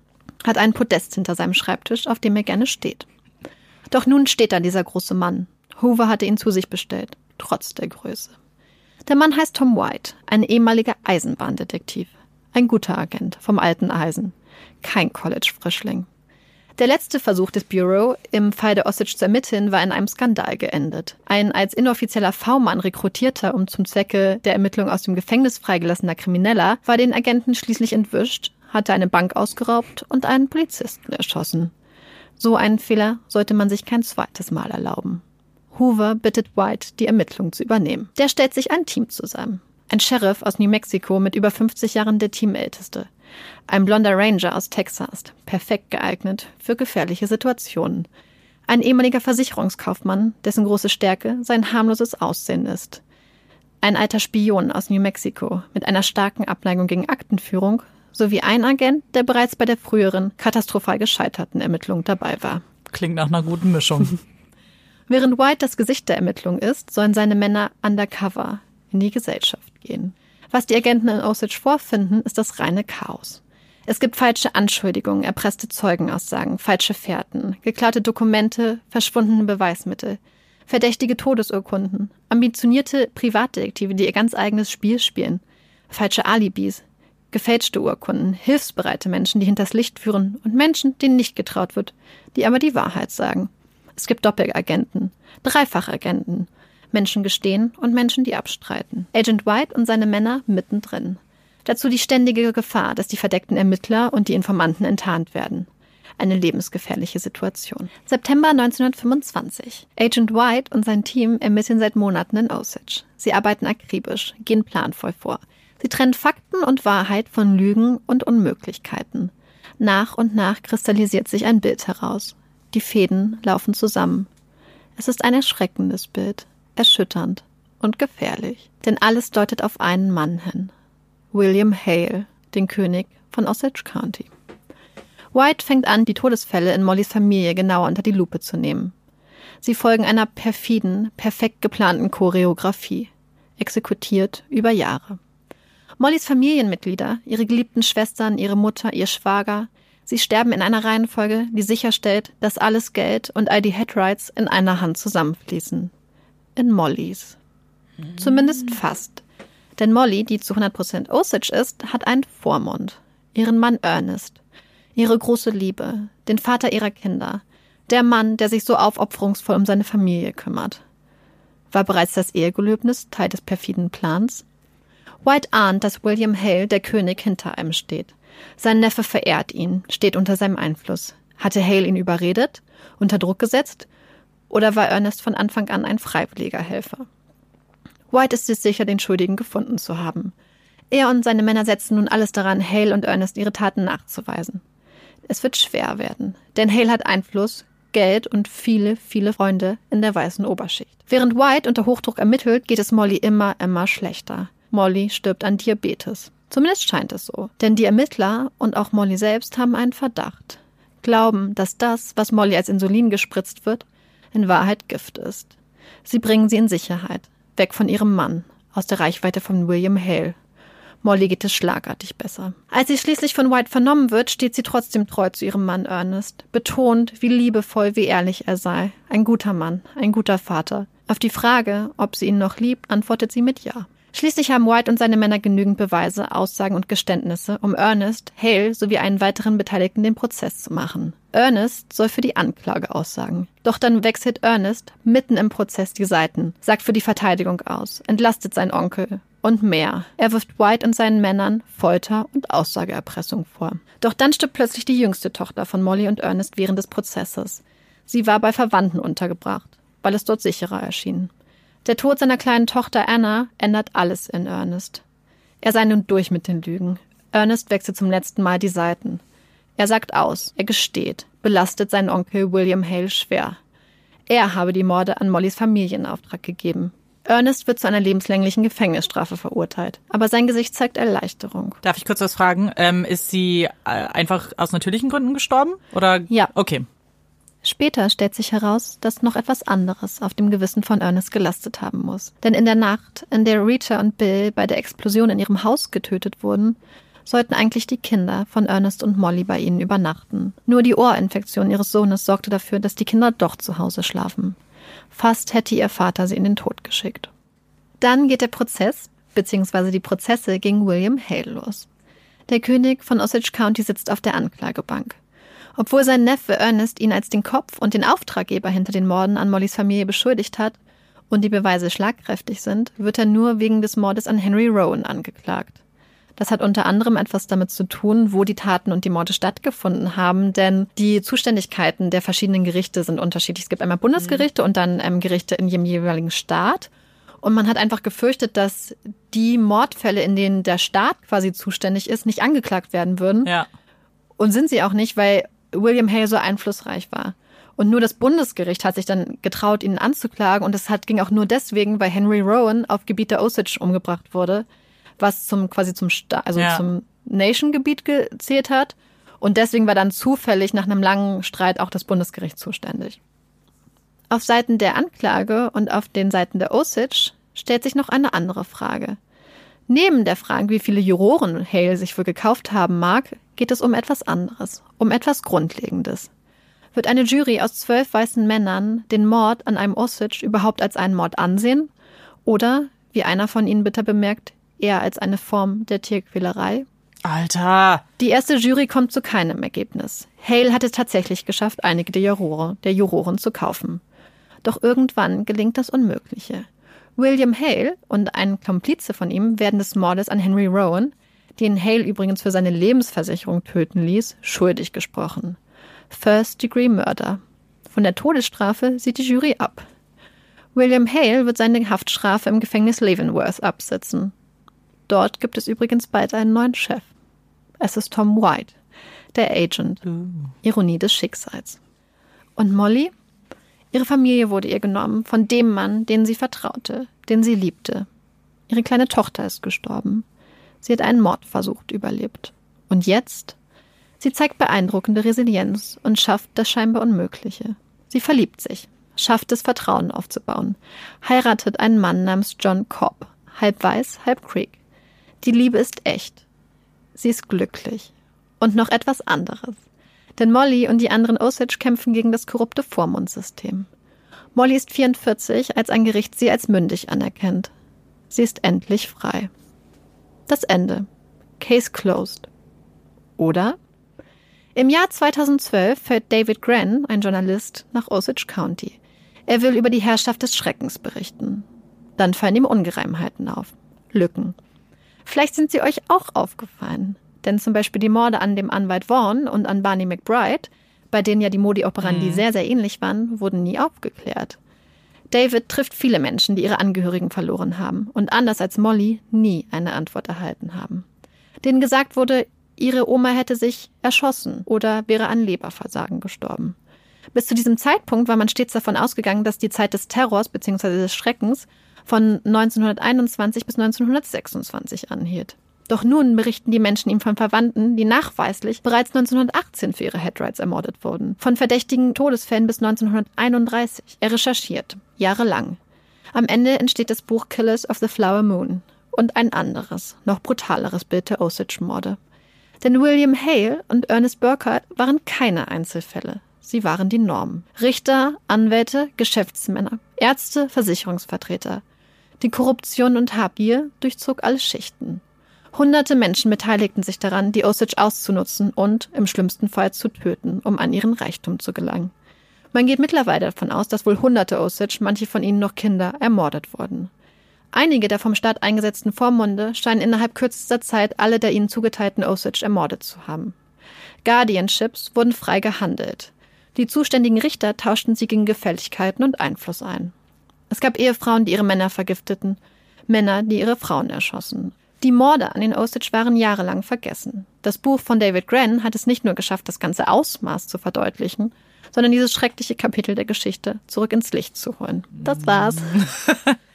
Hat einen Podest hinter seinem Schreibtisch, auf dem er gerne steht. Doch nun steht da dieser große Mann. Hoover hatte ihn zu sich bestellt, trotz der Größe. Der Mann heißt Tom White, ein ehemaliger Eisenbahndetektiv. Ein guter Agent vom alten Eisen. Kein College-Frischling. Der letzte Versuch des Bureau, im Fall der Osage zu ermitteln, war in einem Skandal geendet. Ein als inoffizieller V-Mann rekrutierter, um zum Zwecke der Ermittlung aus dem Gefängnis freigelassener Krimineller, war den Agenten schließlich entwischt, hatte eine Bank ausgeraubt und einen Polizisten erschossen. So einen Fehler sollte man sich kein zweites Mal erlauben. Hoover bittet White, die Ermittlungen zu übernehmen. Der stellt sich ein Team zusammen. Ein Sheriff aus New Mexico mit über 50 Jahren der Teamälteste. Ein blonder Ranger aus Texas, perfekt geeignet für gefährliche Situationen. Ein ehemaliger Versicherungskaufmann, dessen große Stärke sein harmloses Aussehen ist. Ein alter Spion aus New Mexico mit einer starken Abneigung gegen Aktenführung sowie ein Agent, der bereits bei der früheren, katastrophal gescheiterten Ermittlung dabei war. Klingt nach einer guten Mischung. Während White das Gesicht der Ermittlung ist, sollen seine Männer undercover in die Gesellschaft gehen. Was die Agenten in Osage vorfinden, ist das reine Chaos. Es gibt falsche Anschuldigungen, erpresste Zeugenaussagen, falsche Fährten, geklaute Dokumente, verschwundene Beweismittel, verdächtige Todesurkunden, ambitionierte Privatdetektive, die ihr ganz eigenes Spiel spielen, falsche Alibis, gefälschte Urkunden, hilfsbereite Menschen, die hinters Licht führen und Menschen, denen nicht getraut wird, die aber die Wahrheit sagen. Es gibt Doppelagenten, Dreifachagenten, Menschen gestehen und Menschen, die abstreiten. Agent White und seine Männer mittendrin. Dazu die ständige Gefahr, dass die verdeckten Ermittler und die Informanten enttarnt werden. Eine lebensgefährliche Situation. September 1925. Agent White und sein Team ermitteln seit Monaten in Osage. Sie arbeiten akribisch, gehen planvoll vor. Sie trennen Fakten und Wahrheit von Lügen und Unmöglichkeiten. Nach und nach kristallisiert sich ein Bild heraus. Die Fäden laufen zusammen. Es ist ein erschreckendes Bild, erschütternd und gefährlich, denn alles deutet auf einen Mann hin. William Hale, den König von Osage County. White fängt an, die Todesfälle in Mollys Familie genauer unter die Lupe zu nehmen. Sie folgen einer perfiden, perfekt geplanten Choreografie, exekutiert über Jahre. Mollys Familienmitglieder, ihre geliebten Schwestern, ihre Mutter, ihr Schwager, sie sterben in einer Reihenfolge, die sicherstellt, dass alles Geld und all die Headrights in einer Hand zusammenfließen. In Mollys. Zumindest fast. Denn Molly, die zu 100% Osage ist, hat einen Vormund. Ihren Mann Ernest. Ihre große Liebe. Den Vater ihrer Kinder. Der Mann, der sich so aufopferungsvoll um seine Familie kümmert. War bereits das Ehegelöbnis Teil des perfiden Plans? White ahnt, dass William Hale, der König, hinter einem steht. Sein Neffe verehrt ihn, steht unter seinem Einfluss. Hatte Hale ihn überredet, unter Druck gesetzt? Oder war Ernest von Anfang an ein freiwilliger Helfer? White ist sich sicher, den Schuldigen gefunden zu haben. Er und seine Männer setzen nun alles daran, Hale und Ernest ihre Taten nachzuweisen. Es wird schwer werden, denn Hale hat Einfluss, Geld und viele, viele Freunde in der weißen Oberschicht. Während White unter Hochdruck ermittelt, geht es Molly immer, immer schlechter. Molly stirbt an Diabetes. Zumindest scheint es so. Denn die Ermittler und auch Molly selbst haben einen Verdacht. Glauben, dass das, was Molly als Insulin gespritzt wird, in Wahrheit Gift ist. Sie bringen sie in Sicherheit weg von ihrem Mann, aus der Reichweite von William Hale. Molly geht es schlagartig besser. Als sie schließlich von White vernommen wird, steht sie trotzdem treu zu ihrem Mann Ernest, betont, wie liebevoll, wie ehrlich er sei. Ein guter Mann, ein guter Vater. Auf die Frage, ob sie ihn noch liebt, antwortet sie mit Ja. Schließlich haben White und seine Männer genügend Beweise, Aussagen und Geständnisse, um Ernest, Hale sowie einen weiteren Beteiligten den Prozess zu machen. Ernest soll für die Anklage aussagen. Doch dann wechselt Ernest mitten im Prozess die Seiten, sagt für die Verteidigung aus, entlastet seinen Onkel und mehr. Er wirft White und seinen Männern Folter und Aussageerpressung vor. Doch dann stirbt plötzlich die jüngste Tochter von Molly und Ernest während des Prozesses. Sie war bei Verwandten untergebracht, weil es dort sicherer erschien. Der Tod seiner kleinen Tochter Anna ändert alles in Ernest. Er sei nun durch mit den Lügen. Ernest wechselt zum letzten Mal die Seiten. Er sagt aus, er gesteht, belastet seinen Onkel William Hale schwer. Er habe die Morde an Mollys Familie in Auftrag gegeben. Ernest wird zu einer lebenslänglichen Gefängnisstrafe verurteilt, aber sein Gesicht zeigt Erleichterung. Darf ich kurz was fragen? Ähm, ist sie äh, einfach aus natürlichen Gründen gestorben? Oder? Ja. Okay. Später stellt sich heraus, dass noch etwas anderes auf dem Gewissen von Ernest gelastet haben muss. Denn in der Nacht, in der Rita und Bill bei der Explosion in ihrem Haus getötet wurden, sollten eigentlich die Kinder von Ernest und Molly bei ihnen übernachten. Nur die Ohrinfektion ihres Sohnes sorgte dafür, dass die Kinder doch zu Hause schlafen. Fast hätte ihr Vater sie in den Tod geschickt. Dann geht der Prozess, beziehungsweise die Prozesse gegen William Hale los. Der König von Osage County sitzt auf der Anklagebank. Obwohl sein Neffe Ernest ihn als den Kopf und den Auftraggeber hinter den Morden an Mollys Familie beschuldigt hat und die Beweise schlagkräftig sind, wird er nur wegen des Mordes an Henry Rowan angeklagt. Das hat unter anderem etwas damit zu tun, wo die Taten und die Morde stattgefunden haben, denn die Zuständigkeiten der verschiedenen Gerichte sind unterschiedlich. Es gibt einmal Bundesgerichte mhm. und dann ähm, Gerichte in jedem jeweiligen Staat. Und man hat einfach gefürchtet, dass die Mordfälle, in denen der Staat quasi zuständig ist, nicht angeklagt werden würden. Ja. Und sind sie auch nicht, weil William Hale so einflussreich war. Und nur das Bundesgericht hat sich dann getraut, ihn anzuklagen. Und es hat, ging auch nur deswegen, weil Henry Rowan auf Gebiet der Osage umgebracht wurde, was zum quasi zum Sta also ja. zum Nation-Gebiet gezählt hat. Und deswegen war dann zufällig nach einem langen Streit auch das Bundesgericht zuständig. Auf Seiten der Anklage und auf den Seiten der Osage stellt sich noch eine andere Frage. Neben der Frage, wie viele Juroren Hale sich wohl gekauft haben mag, geht es um etwas anderes, um etwas Grundlegendes. Wird eine Jury aus zwölf weißen Männern den Mord an einem Osage überhaupt als einen Mord ansehen? Oder, wie einer von ihnen bitter bemerkt, eher als eine Form der Tierquälerei? Alter! Die erste Jury kommt zu keinem Ergebnis. Hale hat es tatsächlich geschafft, einige der, Jurore, der Juroren zu kaufen. Doch irgendwann gelingt das Unmögliche. William Hale und ein Komplize von ihm werden des Mordes an Henry Rowan, den Hale übrigens für seine Lebensversicherung töten ließ, schuldig gesprochen. First-Degree Murder. Von der Todesstrafe sieht die Jury ab. William Hale wird seine Haftstrafe im Gefängnis Leavenworth absitzen. Dort gibt es übrigens bald einen neuen Chef. Es ist Tom White, der Agent. Ironie des Schicksals. Und Molly? Ihre Familie wurde ihr genommen von dem Mann, den sie vertraute, den sie liebte. Ihre kleine Tochter ist gestorben. Sie hat einen Mordversuch überlebt. Und jetzt? Sie zeigt beeindruckende Resilienz und schafft das scheinbar Unmögliche. Sie verliebt sich, schafft es, Vertrauen aufzubauen, heiratet einen Mann namens John Cobb, halb weiß, halb Creek. Die Liebe ist echt. Sie ist glücklich. Und noch etwas anderes. Denn Molly und die anderen Osage kämpfen gegen das korrupte Vormundsystem. Molly ist 44, als ein Gericht sie als mündig anerkennt. Sie ist endlich frei. Das Ende. Case closed. Oder? Im Jahr 2012 fährt David Gren, ein Journalist, nach Osage County. Er will über die Herrschaft des Schreckens berichten. Dann fallen ihm Ungereimheiten auf. Lücken. Vielleicht sind sie euch auch aufgefallen. Denn zum Beispiel die Morde an dem Anwalt Vaughn und an Barney McBride, bei denen ja die Modi operandi mhm. sehr, sehr ähnlich waren, wurden nie aufgeklärt. David trifft viele Menschen, die ihre Angehörigen verloren haben und anders als Molly nie eine Antwort erhalten haben. Denen gesagt wurde, ihre Oma hätte sich erschossen oder wäre an Leberversagen gestorben. Bis zu diesem Zeitpunkt war man stets davon ausgegangen, dass die Zeit des Terrors bzw. des Schreckens von 1921 bis 1926 anhielt. Doch nun berichten die Menschen ihm von Verwandten, die nachweislich bereits 1918 für ihre Headrights ermordet wurden. Von verdächtigen Todesfällen bis 1931. Er recherchiert. Jahrelang. Am Ende entsteht das Buch Killers of the Flower Moon. Und ein anderes, noch brutaleres Bild der Osage-Morde. Denn William Hale und Ernest Burkhardt waren keine Einzelfälle. Sie waren die Norm. Richter, Anwälte, Geschäftsmänner, Ärzte, Versicherungsvertreter. Die Korruption und Habgier durchzog alle Schichten. Hunderte Menschen beteiligten sich daran, die Osage auszunutzen und im schlimmsten Fall zu töten, um an ihren Reichtum zu gelangen. Man geht mittlerweile davon aus, dass wohl hunderte Osage, manche von ihnen noch Kinder, ermordet wurden. Einige der vom Staat eingesetzten Vormunde scheinen innerhalb kürzester Zeit alle der ihnen zugeteilten Osage ermordet zu haben. Guardianships wurden frei gehandelt. Die zuständigen Richter tauschten sie gegen Gefälligkeiten und Einfluss ein. Es gab Ehefrauen, die ihre Männer vergifteten, Männer, die ihre Frauen erschossen. Die Morde an den Osage waren jahrelang vergessen. Das Buch von David Gren hat es nicht nur geschafft, das ganze Ausmaß zu verdeutlichen, sondern dieses schreckliche Kapitel der Geschichte zurück ins Licht zu holen. Das war's.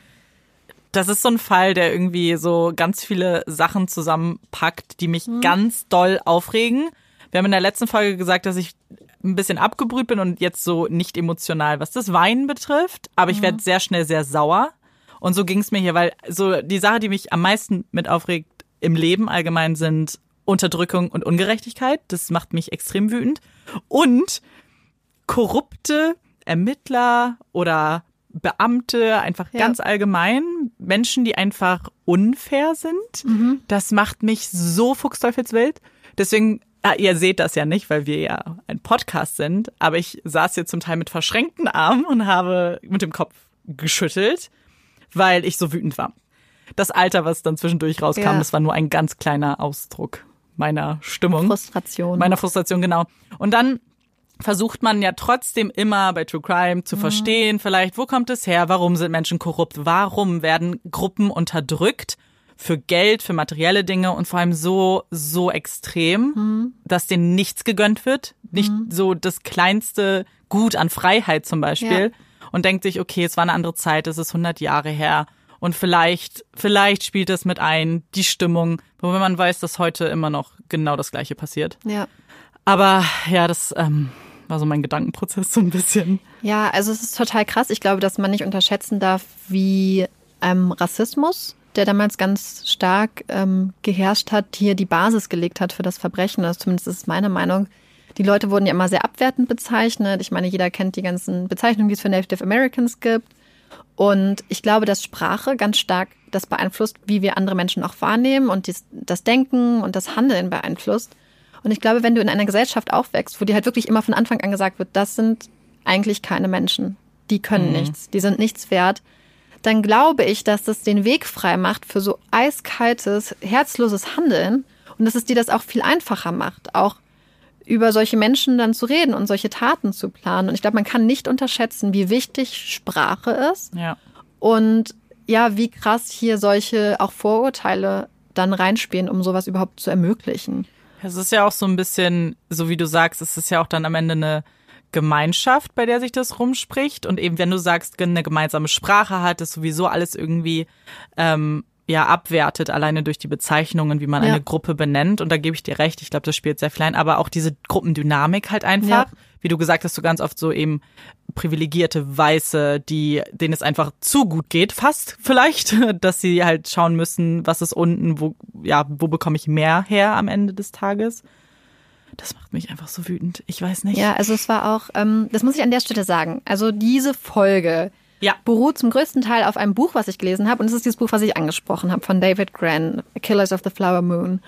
das ist so ein Fall, der irgendwie so ganz viele Sachen zusammenpackt, die mich mhm. ganz doll aufregen. Wir haben in der letzten Folge gesagt, dass ich ein bisschen abgebrüht bin und jetzt so nicht emotional, was das Weinen betrifft. Aber ich mhm. werde sehr schnell sehr sauer. Und so ging es mir hier, weil so die Sache, die mich am meisten mit aufregt im Leben allgemein sind Unterdrückung und Ungerechtigkeit. Das macht mich extrem wütend. Und korrupte Ermittler oder Beamte, einfach ja. ganz allgemein, Menschen, die einfach unfair sind. Mhm. Das macht mich so fuchsteufelswild. Deswegen, ah, ihr seht das ja nicht, weil wir ja ein Podcast sind, aber ich saß hier zum Teil mit verschränkten Armen und habe mit dem Kopf geschüttelt, weil ich so wütend war. das Alter, was dann zwischendurch rauskam, Ja. das war nur ein ganz kleiner Ausdruck meiner Stimmung. Frustration. Meiner Frustration, genau. Und dann versucht man ja trotzdem immer bei True Crime zu verstehen, vielleicht, wo kommt es her, warum sind Menschen korrupt, warum werden Gruppen unterdrückt für Geld, für materielle Dinge und vor allem so, so extrem, dass denen nichts gegönnt wird, nicht so das kleinste Gut an Freiheit zum Beispiel und denkt sich, okay, es war eine andere Zeit, es ist 100 Jahre her und vielleicht, vielleicht spielt es mit ein, die Stimmung, wobei man weiß, dass heute immer noch genau das Gleiche passiert. ja. Aber ja, das ähm, war so mein Gedankenprozess so ein bisschen. Ja, also es ist total krass. Ich glaube, dass man nicht unterschätzen darf, wie ähm, Rassismus, der damals ganz stark ähm, geherrscht hat, hier die Basis gelegt hat für das Verbrechen. Also zumindest ist es meine Meinung. Die Leute wurden ja immer sehr abwertend bezeichnet. Ich meine, jeder kennt die ganzen Bezeichnungen, die es für Native Americans gibt. Und ich glaube, dass Sprache ganz stark das beeinflusst, wie wir andere Menschen auch wahrnehmen und dies, das Denken und das Handeln beeinflusst. Und ich glaube, wenn du in einer Gesellschaft aufwächst, wo dir halt wirklich immer von Anfang an gesagt wird, das sind eigentlich keine Menschen, die können nichts, die sind nichts wert, dann glaube ich, dass das den Weg frei macht für so eiskaltes, herzloses Handeln und dass es dir das auch viel einfacher macht, auch über solche Menschen dann zu reden und solche Taten zu planen. Und ich glaube, man kann nicht unterschätzen, wie wichtig Sprache ist Ja. und ja, wie krass hier solche auch Vorurteile dann reinspielen, um sowas überhaupt zu ermöglichen. Es ist ja auch so ein bisschen, so wie du sagst, es ist ja auch dann am Ende eine Gemeinschaft, bei der sich das rumspricht. Und eben, wenn du sagst, eine gemeinsame Sprache hat, ist sowieso alles irgendwie ähm, ja abwertet, alleine durch die Bezeichnungen, wie man Ja. eine Gruppe benennt. Und da gebe ich dir recht, ich glaube, das spielt sehr viel ein. Aber auch diese Gruppendynamik halt einfach, Ja. wie du gesagt hast, so ganz oft so eben privilegierte Weiße, die denen es einfach zu gut geht, fast vielleicht, dass sie halt schauen müssen, was ist unten, wo ja, wo bekomme ich mehr her am Ende des Tages. Das macht mich einfach so wütend. Ich weiß nicht. Ja, also es war auch, ähm, das muss ich an der Stelle sagen. Also diese Folge Ja. beruht zum größten Teil auf einem Buch, was ich gelesen habe. Und es ist dieses Buch, was ich angesprochen habe, von David Grann, Killers of the Flower Moon.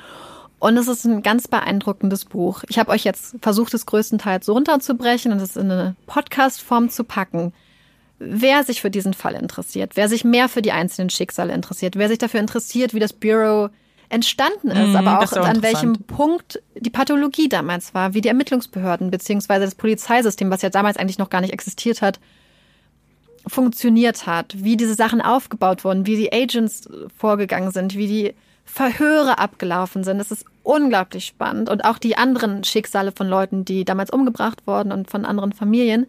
Und es ist ein ganz beeindruckendes Buch. Ich habe euch jetzt versucht, es größtenteils so runterzubrechen und es in eine Podcast-Form zu packen. Wer sich für diesen Fall interessiert, wer sich mehr für die einzelnen Schicksale interessiert, wer sich dafür interessiert, wie das Bureau entstanden ist, Mhm, aber auch auch an welchem. Punkt die Pathologie damals war, wie die Ermittlungsbehörden beziehungsweise das Polizeisystem, was ja damals eigentlich noch gar nicht existiert hat, funktioniert hat, wie diese Sachen aufgebaut wurden, wie die Agents vorgegangen sind, wie die Verhöre abgelaufen sind. Das ist unglaublich spannend. Und auch die anderen Schicksale von Leuten, die damals umgebracht wurden und von anderen Familien.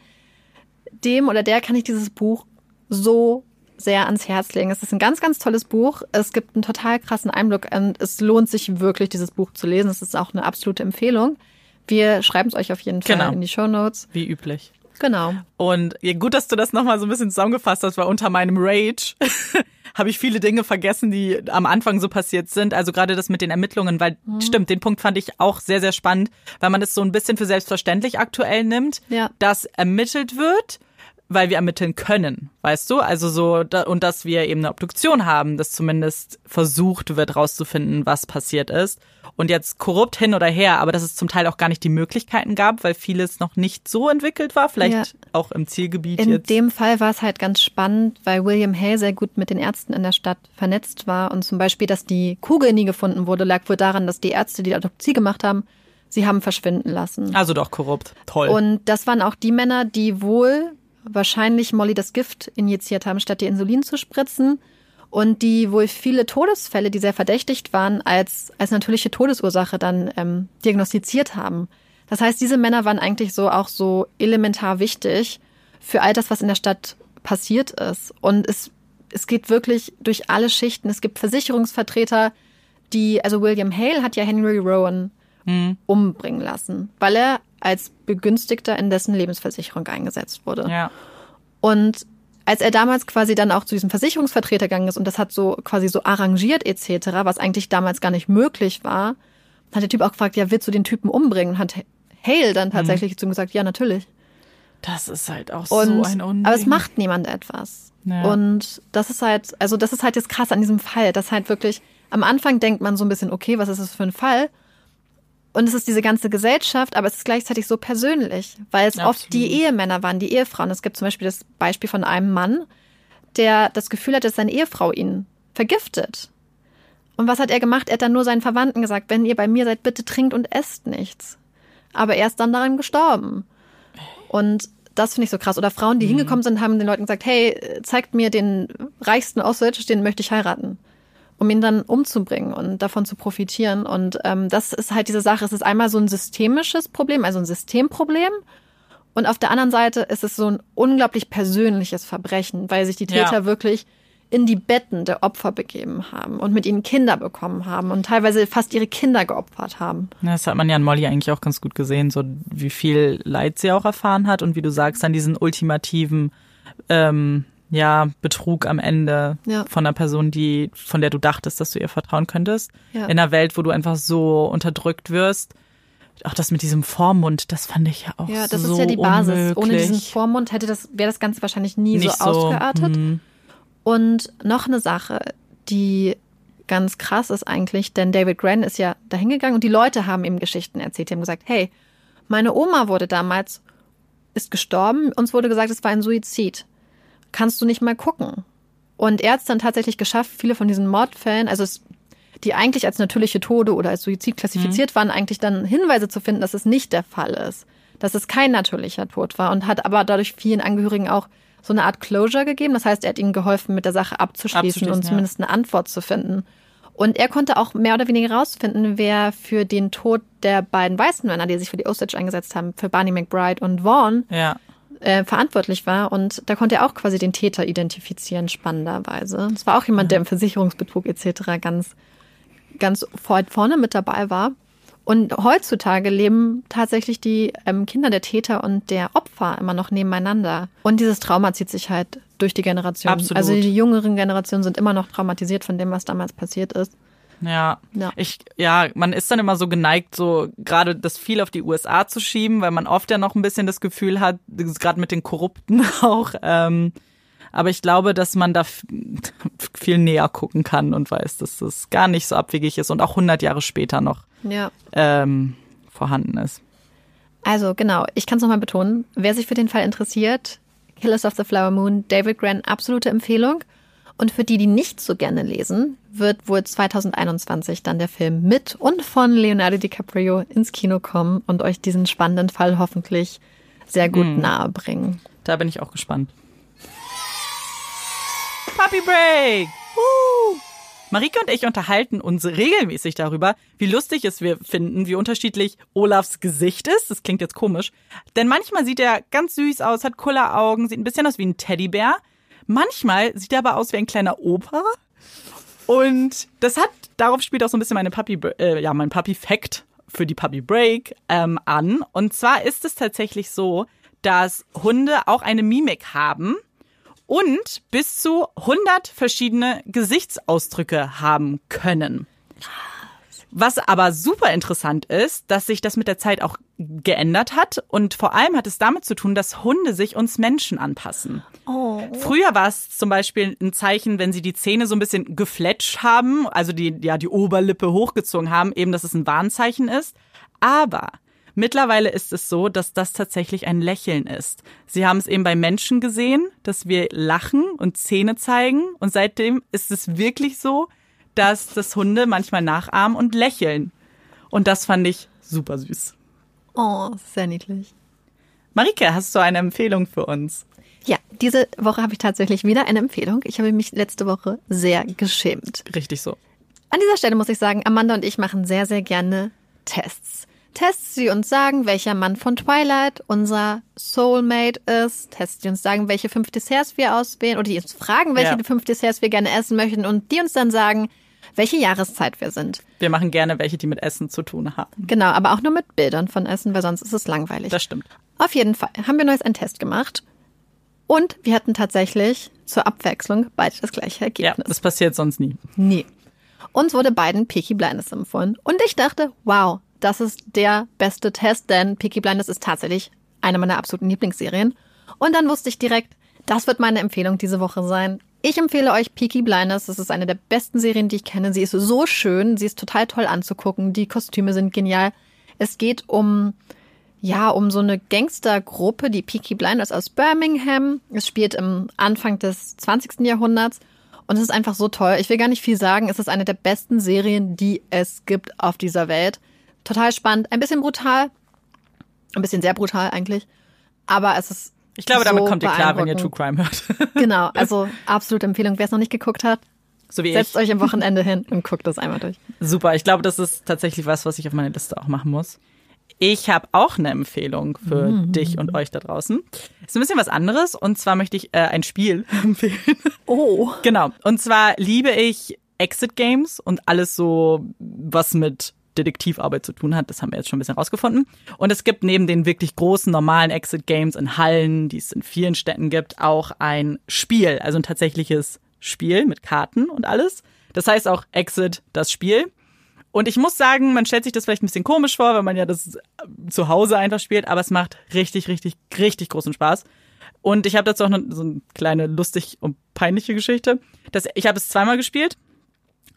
Dem oder der kann ich dieses Buch so sehr ans Herz legen. Es ist ein ganz, ganz tolles Buch. Es gibt einen total krassen Einblick und es lohnt sich wirklich, dieses Buch zu lesen. Es ist auch eine absolute Empfehlung. Wir schreiben es euch auf jeden Fall Genau. in die Show Notes. Wie üblich. Genau. Und ja, gut, dass du das nochmal so ein bisschen zusammengefasst hast, weil unter meinem Rage habe ich viele Dinge vergessen, die am Anfang so passiert sind. Also gerade das mit den Ermittlungen, weil stimmt, den Punkt fand ich auch sehr, sehr spannend, weil man es so ein bisschen für selbstverständlich aktuell nimmt, Ja. dass ermittelt wird, weil wir ermitteln können, weißt du? Also so, da, und dass wir eben eine Obduktion haben, dass zumindest versucht wird, rauszufinden, was passiert ist. Und jetzt korrupt hin oder her, aber dass es zum Teil auch gar nicht die Möglichkeiten gab, weil vieles noch nicht so entwickelt war, vielleicht Ja. auch im Zielgebiet In jetzt. dem Fall war es halt ganz spannend, weil William Hay sehr gut mit den Ärzten in der Stadt vernetzt war. Und zum Beispiel, dass die Kugel nie gefunden wurde, lag wohl daran, dass die Ärzte, die die Autopsie gemacht haben, sie haben verschwinden lassen. also doch korrupt. Toll. Und das waren auch die Männer, die wohl wahrscheinlich Molly das Gift injiziert haben, statt ihr Insulin zu spritzen. Und die wohl viele Todesfälle, die sehr verdächtigt waren, als, als natürliche Todesursache dann ähm, diagnostiziert haben. Das heißt, diese Männer waren eigentlich so auch so elementar wichtig für all das, was in der Stadt passiert ist. Und es, es geht wirklich durch alle Schichten. Es gibt Versicherungsvertreter, die, also William Hale hat ja Henry Rowan umbringen lassen, weil er als Begünstigter in dessen Lebensversicherung eingesetzt wurde. ja. Und als er damals quasi dann auch zu diesem Versicherungsvertreter gegangen ist und das hat so quasi so arrangiert etc., was eigentlich damals gar nicht möglich war, hat der Typ auch gefragt, ja, willst du den Typen umbringen? Und hat Hale dann tatsächlich zu ihm gesagt, ja, natürlich. Das ist halt auch Und, so ein Unding. aber es macht niemand etwas. Ja. Und das ist halt, also das ist halt das krass an diesem Fall, dass halt wirklich, am Anfang denkt man so ein bisschen, okay, was ist das für ein Fall? Und es ist diese ganze Gesellschaft, aber es ist gleichzeitig so persönlich, weil es oft die Absolut. Ehemänner waren, die Ehefrauen. Es gibt zum Beispiel das Beispiel von einem Mann, der das Gefühl hat, dass seine Ehefrau ihn vergiftet. Und was hat er gemacht? Er hat dann nur seinen Verwandten gesagt, wenn ihr bei mir seid, bitte trinkt und esst nichts. Aber er ist dann daran gestorben. Und das finde ich so krass. Oder Frauen, die mhm. hingekommen sind, haben den Leuten gesagt, hey, zeigt mir den reichsten Außerirdischen, den möchte ich heiraten. Um ihn dann umzubringen und davon zu profitieren. Und ähm, das ist halt diese Sache. Es ist einmal so ein systemisches Problem, also ein Systemproblem. Und auf der anderen Seite ist es so ein unglaublich persönliches Verbrechen, weil sich die Täter ja. wirklich in die Betten der Opfer begeben haben und mit ihnen Kinder bekommen haben und teilweise fast ihre Kinder geopfert haben. Das hat man ja an Molly eigentlich auch ganz gut gesehen, so wie viel Leid sie auch erfahren hat und wie du sagst, dann diesen ultimativen ähm, ja, Betrug am Ende ja. von einer Person, die, von der du dachtest, dass du ihr vertrauen könntest. Ja. In einer Welt, wo du einfach so unterdrückt wirst. Auch das mit diesem Vormund, das fand ich ja auch so Ja, das so ist ja die Basis. Unmöglich. Ohne diesen Vormund hätte das, wäre das Ganze wahrscheinlich nie Nicht so ausgeartet. So, und noch eine Sache, die ganz krass ist eigentlich, denn David Gren ist ja dahingegangen und die Leute haben ihm Geschichten erzählt. Die haben gesagt, hey, meine Oma wurde damals, ist gestorben, uns wurde gesagt, es war ein Suizid. Kannst du nicht mal gucken? Und er hat es dann tatsächlich geschafft, viele von diesen Mordfällen, also es, die eigentlich als natürliche Tode oder als Suizid klassifiziert mhm. waren, eigentlich dann Hinweise zu finden, dass es nicht der Fall ist. Dass es kein natürlicher Tod war und hat aber dadurch vielen Angehörigen auch so eine Art Closure gegeben. Das heißt, er hat ihnen geholfen, mit der Sache abzuschließen, abzuschließen und zumindest ja. eine Antwort zu finden. Und er konnte auch mehr oder weniger rausfinden, wer für den Tod der beiden weißen Männer, die sich für die Osage eingesetzt haben, für Barney McBride und Vaughn, ja. Äh, verantwortlich war. Und da konnte er auch quasi den Täter identifizieren, spannenderweise. Es war auch jemand, der im Versicherungsbetrug etc. ganz, ganz vorne mit dabei war. Und heutzutage leben tatsächlich die ähm, Kinder der Täter und der Opfer immer noch nebeneinander. Und dieses Trauma zieht sich halt durch die Generation. Absolut. Also die jüngeren Generationen sind immer noch traumatisiert von dem, was damals passiert ist. Ja. ja. Ich, ja, man ist dann immer so geneigt, so gerade das viel auf die USA zu schieben, weil man oft ja noch ein bisschen das Gefühl hat, gerade mit den Korrupten auch, ähm, aber ich glaube, dass man da viel näher gucken kann und weiß, dass das gar nicht so abwegig ist und auch 100 Jahre später noch ja. ähm, vorhanden ist. Also genau, ich kann es nochmal betonen. Wer sich für den Fall interessiert, Killers of the Flower Moon, David Grant, absolute Empfehlung. Und für die, die nicht so gerne lesen, wird wohl 2021 dann der Film mit und von Leonardo DiCaprio ins Kino kommen und euch diesen spannenden Fall hoffentlich sehr gut hm. nahe bringen. Da bin ich auch gespannt. Puppy Break! Woo! Marike und ich unterhalten uns regelmäßig darüber, wie lustig es wir finden, wie unterschiedlich Olafs Gesicht ist. Das klingt jetzt komisch. Denn manchmal sieht er ganz süß aus, hat Kulleraugen, sieht ein bisschen aus wie ein Teddybär. Manchmal sieht er aber aus wie ein kleiner Opa. Und das hat, darauf spielt auch so ein bisschen meine Puppy, äh, ja, mein Puppy-Fact für die Puppy Break ähm, an. Und zwar ist es tatsächlich so, dass Hunde auch eine Mimik haben und bis zu 100 verschiedene Gesichtsausdrücke haben können. Was aber super interessant ist, dass sich das mit der Zeit auch geändert hat und vor allem hat es damit zu tun, dass Hunde sich uns Menschen anpassen. Oh. Früher war es zum Beispiel ein Zeichen, wenn sie die Zähne so ein bisschen gefletscht haben, also die, ja, die Oberlippe hochgezogen haben, eben, dass es ein Warnzeichen ist. Aber Mittlerweile ist es so, dass das tatsächlich ein Lächeln ist. Sie haben es eben bei Menschen gesehen, dass wir lachen und Zähne zeigen. Und seitdem ist es wirklich so, dass das Hunde manchmal nachahmen und lächeln. Und das fand ich super süß. Oh, sehr niedlich. Marike, hast du eine Empfehlung für uns? Ja, diese Woche habe ich tatsächlich wieder eine Empfehlung. Ich habe mich letzte Woche sehr geschämt. Richtig so. An dieser Stelle muss ich sagen, Amanda und ich machen sehr, sehr gerne Tests. Tests, die uns sagen, welcher Mann von Twilight unser Soulmate ist. Tests, die uns sagen, welche fünf Desserts wir auswählen oder die uns fragen, welche ja. fünf Desserts wir gerne essen möchten und die uns dann sagen, welche Jahreszeit wir sind. Wir machen gerne welche, die mit Essen zu tun haben. Genau, aber auch nur mit Bildern von Essen, weil sonst ist es langweilig. Das stimmt. Auf jeden Fall haben wir neues einen Test gemacht und wir hatten tatsächlich zur Abwechslung beide das gleiche Ergebnis. Ja, das passiert sonst nie. Nie. Uns wurde beiden Peaky Blindness empfohlen und ich dachte, wow, das ist der beste Test, denn Peaky Blinders ist tatsächlich eine meiner absoluten Lieblingsserien. Und dann wusste ich direkt, das wird meine Empfehlung diese Woche sein. Ich empfehle euch Peaky Blinders. Das ist eine der besten Serien, die ich kenne. Sie ist so schön, sie ist total toll anzugucken. Die Kostüme sind genial. Es geht um ja, um so eine Gangstergruppe, die Peaky Blinders aus Birmingham. Es spielt im Anfang des 20. Jahrhunderts Und es ist einfach so toll. Ich will gar nicht viel sagen. Es ist eine der besten Serien, die es gibt auf dieser Welt. Total spannend, ein bisschen brutal. Ein bisschen sehr brutal eigentlich. Aber es ist. Ich glaube, damit so kommt ihr klar, wenn ihr. True Crime hört. Genau, also absolute Empfehlung. Wer es noch nicht geguckt hat, so wie setzt ich. euch am Wochenende hin und guckt das einmal durch. Super, ich glaube, das ist tatsächlich was, was ich auf meine Liste auch machen muss. Ich habe auch eine Empfehlung für Mhm. dich und euch da draußen. Ist ein bisschen was anderes und zwar möchte ich äh, ein Spiel empfehlen. Oh. Genau. Und zwar liebe ich Exit Games und alles so, was mit Detektivarbeit zu tun hat. Das haben wir jetzt schon ein bisschen rausgefunden. Und es gibt neben den wirklich großen, normalen Exit Games in Hallen, die es in vielen Städten gibt, auch ein Spiel, also ein tatsächliches Spiel mit Karten und alles. Das heißt auch Exit, das Spiel. Und ich muss sagen, man stellt sich das vielleicht ein bisschen komisch vor, wenn man ja das äh, zu Hause einfach spielt, aber es macht richtig, richtig, richtig großen Spaß. Und ich habe dazu auch noch so eine kleine lustig und peinliche Geschichte. Das, ich habe es zweimal gespielt.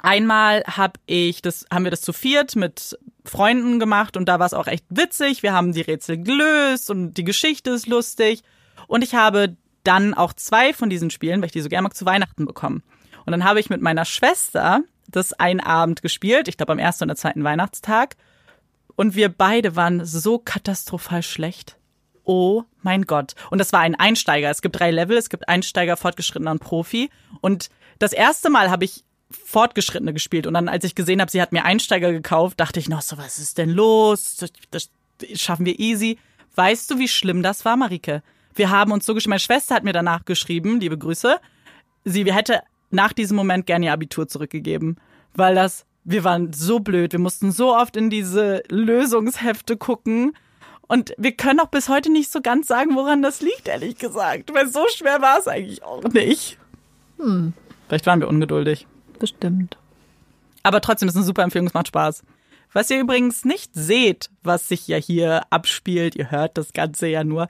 Einmal hab ich das, haben wir das zu viert mit Freunden gemacht und da war es auch echt witzig. Wir haben die Rätsel gelöst und die Geschichte ist lustig. Und ich habe dann auch zwei von diesen Spielen, weil ich die so gerne mag, zu Weihnachten bekommen. Und dann habe ich mit meiner Schwester das einen Abend gespielt, ich glaube am ersten oder zweiten Weihnachtstag. Und wir beide waren so katastrophal schlecht. Oh mein Gott. Und das war ein Einsteiger. Es gibt drei Level. Es gibt Einsteiger, Fortgeschrittener und Profi. Und das erste Mal habe ich Fortgeschrittene gespielt. Und dann, als ich gesehen habe, sie hat mir Einsteiger gekauft, dachte ich noch so, was ist denn los? Das, schaffen wir easy. Weißt du, wie schlimm das war, Marike? Wir haben uns so geschrieben. Meine Schwester hat mir danach geschrieben, liebe Grüße. Sie hätte nach diesem Moment gerne ihr Abitur zurückgegeben. Weil das, wir waren so blöd. Wir mussten so oft in diese Lösungshefte gucken. Und wir können auch bis heute nicht so ganz sagen, woran das liegt, ehrlich gesagt. Weil so schwer war es eigentlich auch nicht. Hm. Vielleicht waren wir ungeduldig. Bestimmt. Aber trotzdem ist eine super Empfehlung, es macht Spaß. Was ihr übrigens nicht seht, was sich ja hier abspielt, ihr hört das Ganze ja nur,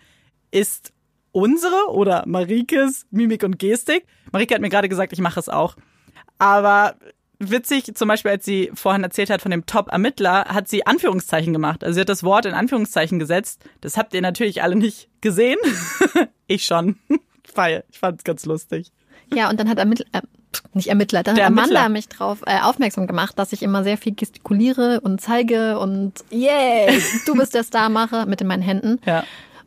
ist unsere oder Marikes Mimik und Gestik. Marike hat mir gerade gesagt, ich mache es auch. Aber witzig, zum Beispiel, als sie vorhin erzählt hat von dem Top-Ermittler, hat sie Anführungszeichen gemacht. Also sie hat das Wort in Anführungszeichen gesetzt. Das habt ihr natürlich alle nicht gesehen. ich schon. Weil ich fand es ganz lustig. Ja, und dann hat Ermittler, äh, nicht Ermittler, dann Der hat Amanda Ermittler. mich drauf äh, aufmerksam gemacht, dass ich immer sehr viel gestikuliere und zeige und yay, du bist der Star mache mit in meinen Händen. Ja.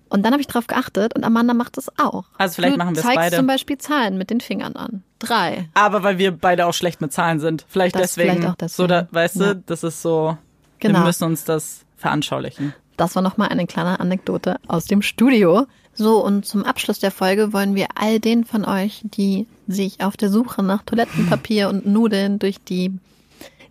Und dann habe ich drauf geachtet und Amanda macht es auch. Also vielleicht du machen wir es zeigst beide. zum Beispiel Zahlen mit den Fingern an. Drei. Aber weil wir beide auch schlecht mit Zahlen sind. Vielleicht Das deswegen. vielleicht auch deswegen. So, da, weißt Ja. du, das ist so. Genau. Wir müssen uns das veranschaulichen. Das war nochmal eine kleine Anekdote aus dem Studio. So, und zum Abschluss der Folge wollen wir all den von euch, die sich auf der Suche nach Toilettenpapier und Nudeln durch die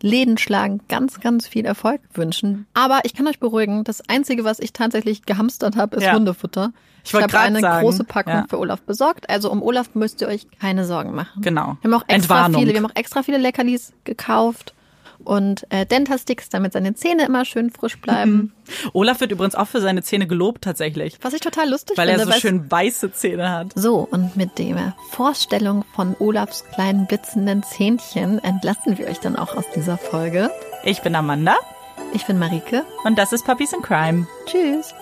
Läden schlagen, ganz, ganz viel Erfolg wünschen. Aber ich kann euch beruhigen, das Einzige, was ich tatsächlich gehamstert habe, ist Ja. Hundefutter. Ich wollte habe eine sagen, große Packung ja. für Olaf besorgt. Also um Olaf müsst ihr euch keine Sorgen machen. Genau. Wir haben auch extra Entwarnung. viele, wir haben auch extra viele Leckerlis gekauft und äh, Dentasticks, damit seine Zähne immer schön frisch bleiben. Olaf wird übrigens auch für seine Zähne gelobt, tatsächlich. Was ich total lustig Weil finde. er so weil schön weiße Zähne hat. So, und mit der Vorstellung von Olafs kleinen blitzenden Zähnchen entlassen wir euch dann auch aus dieser Folge. Ich bin Amanda Ich bin Marike. und das ist Puppies in Crime. Tschüss.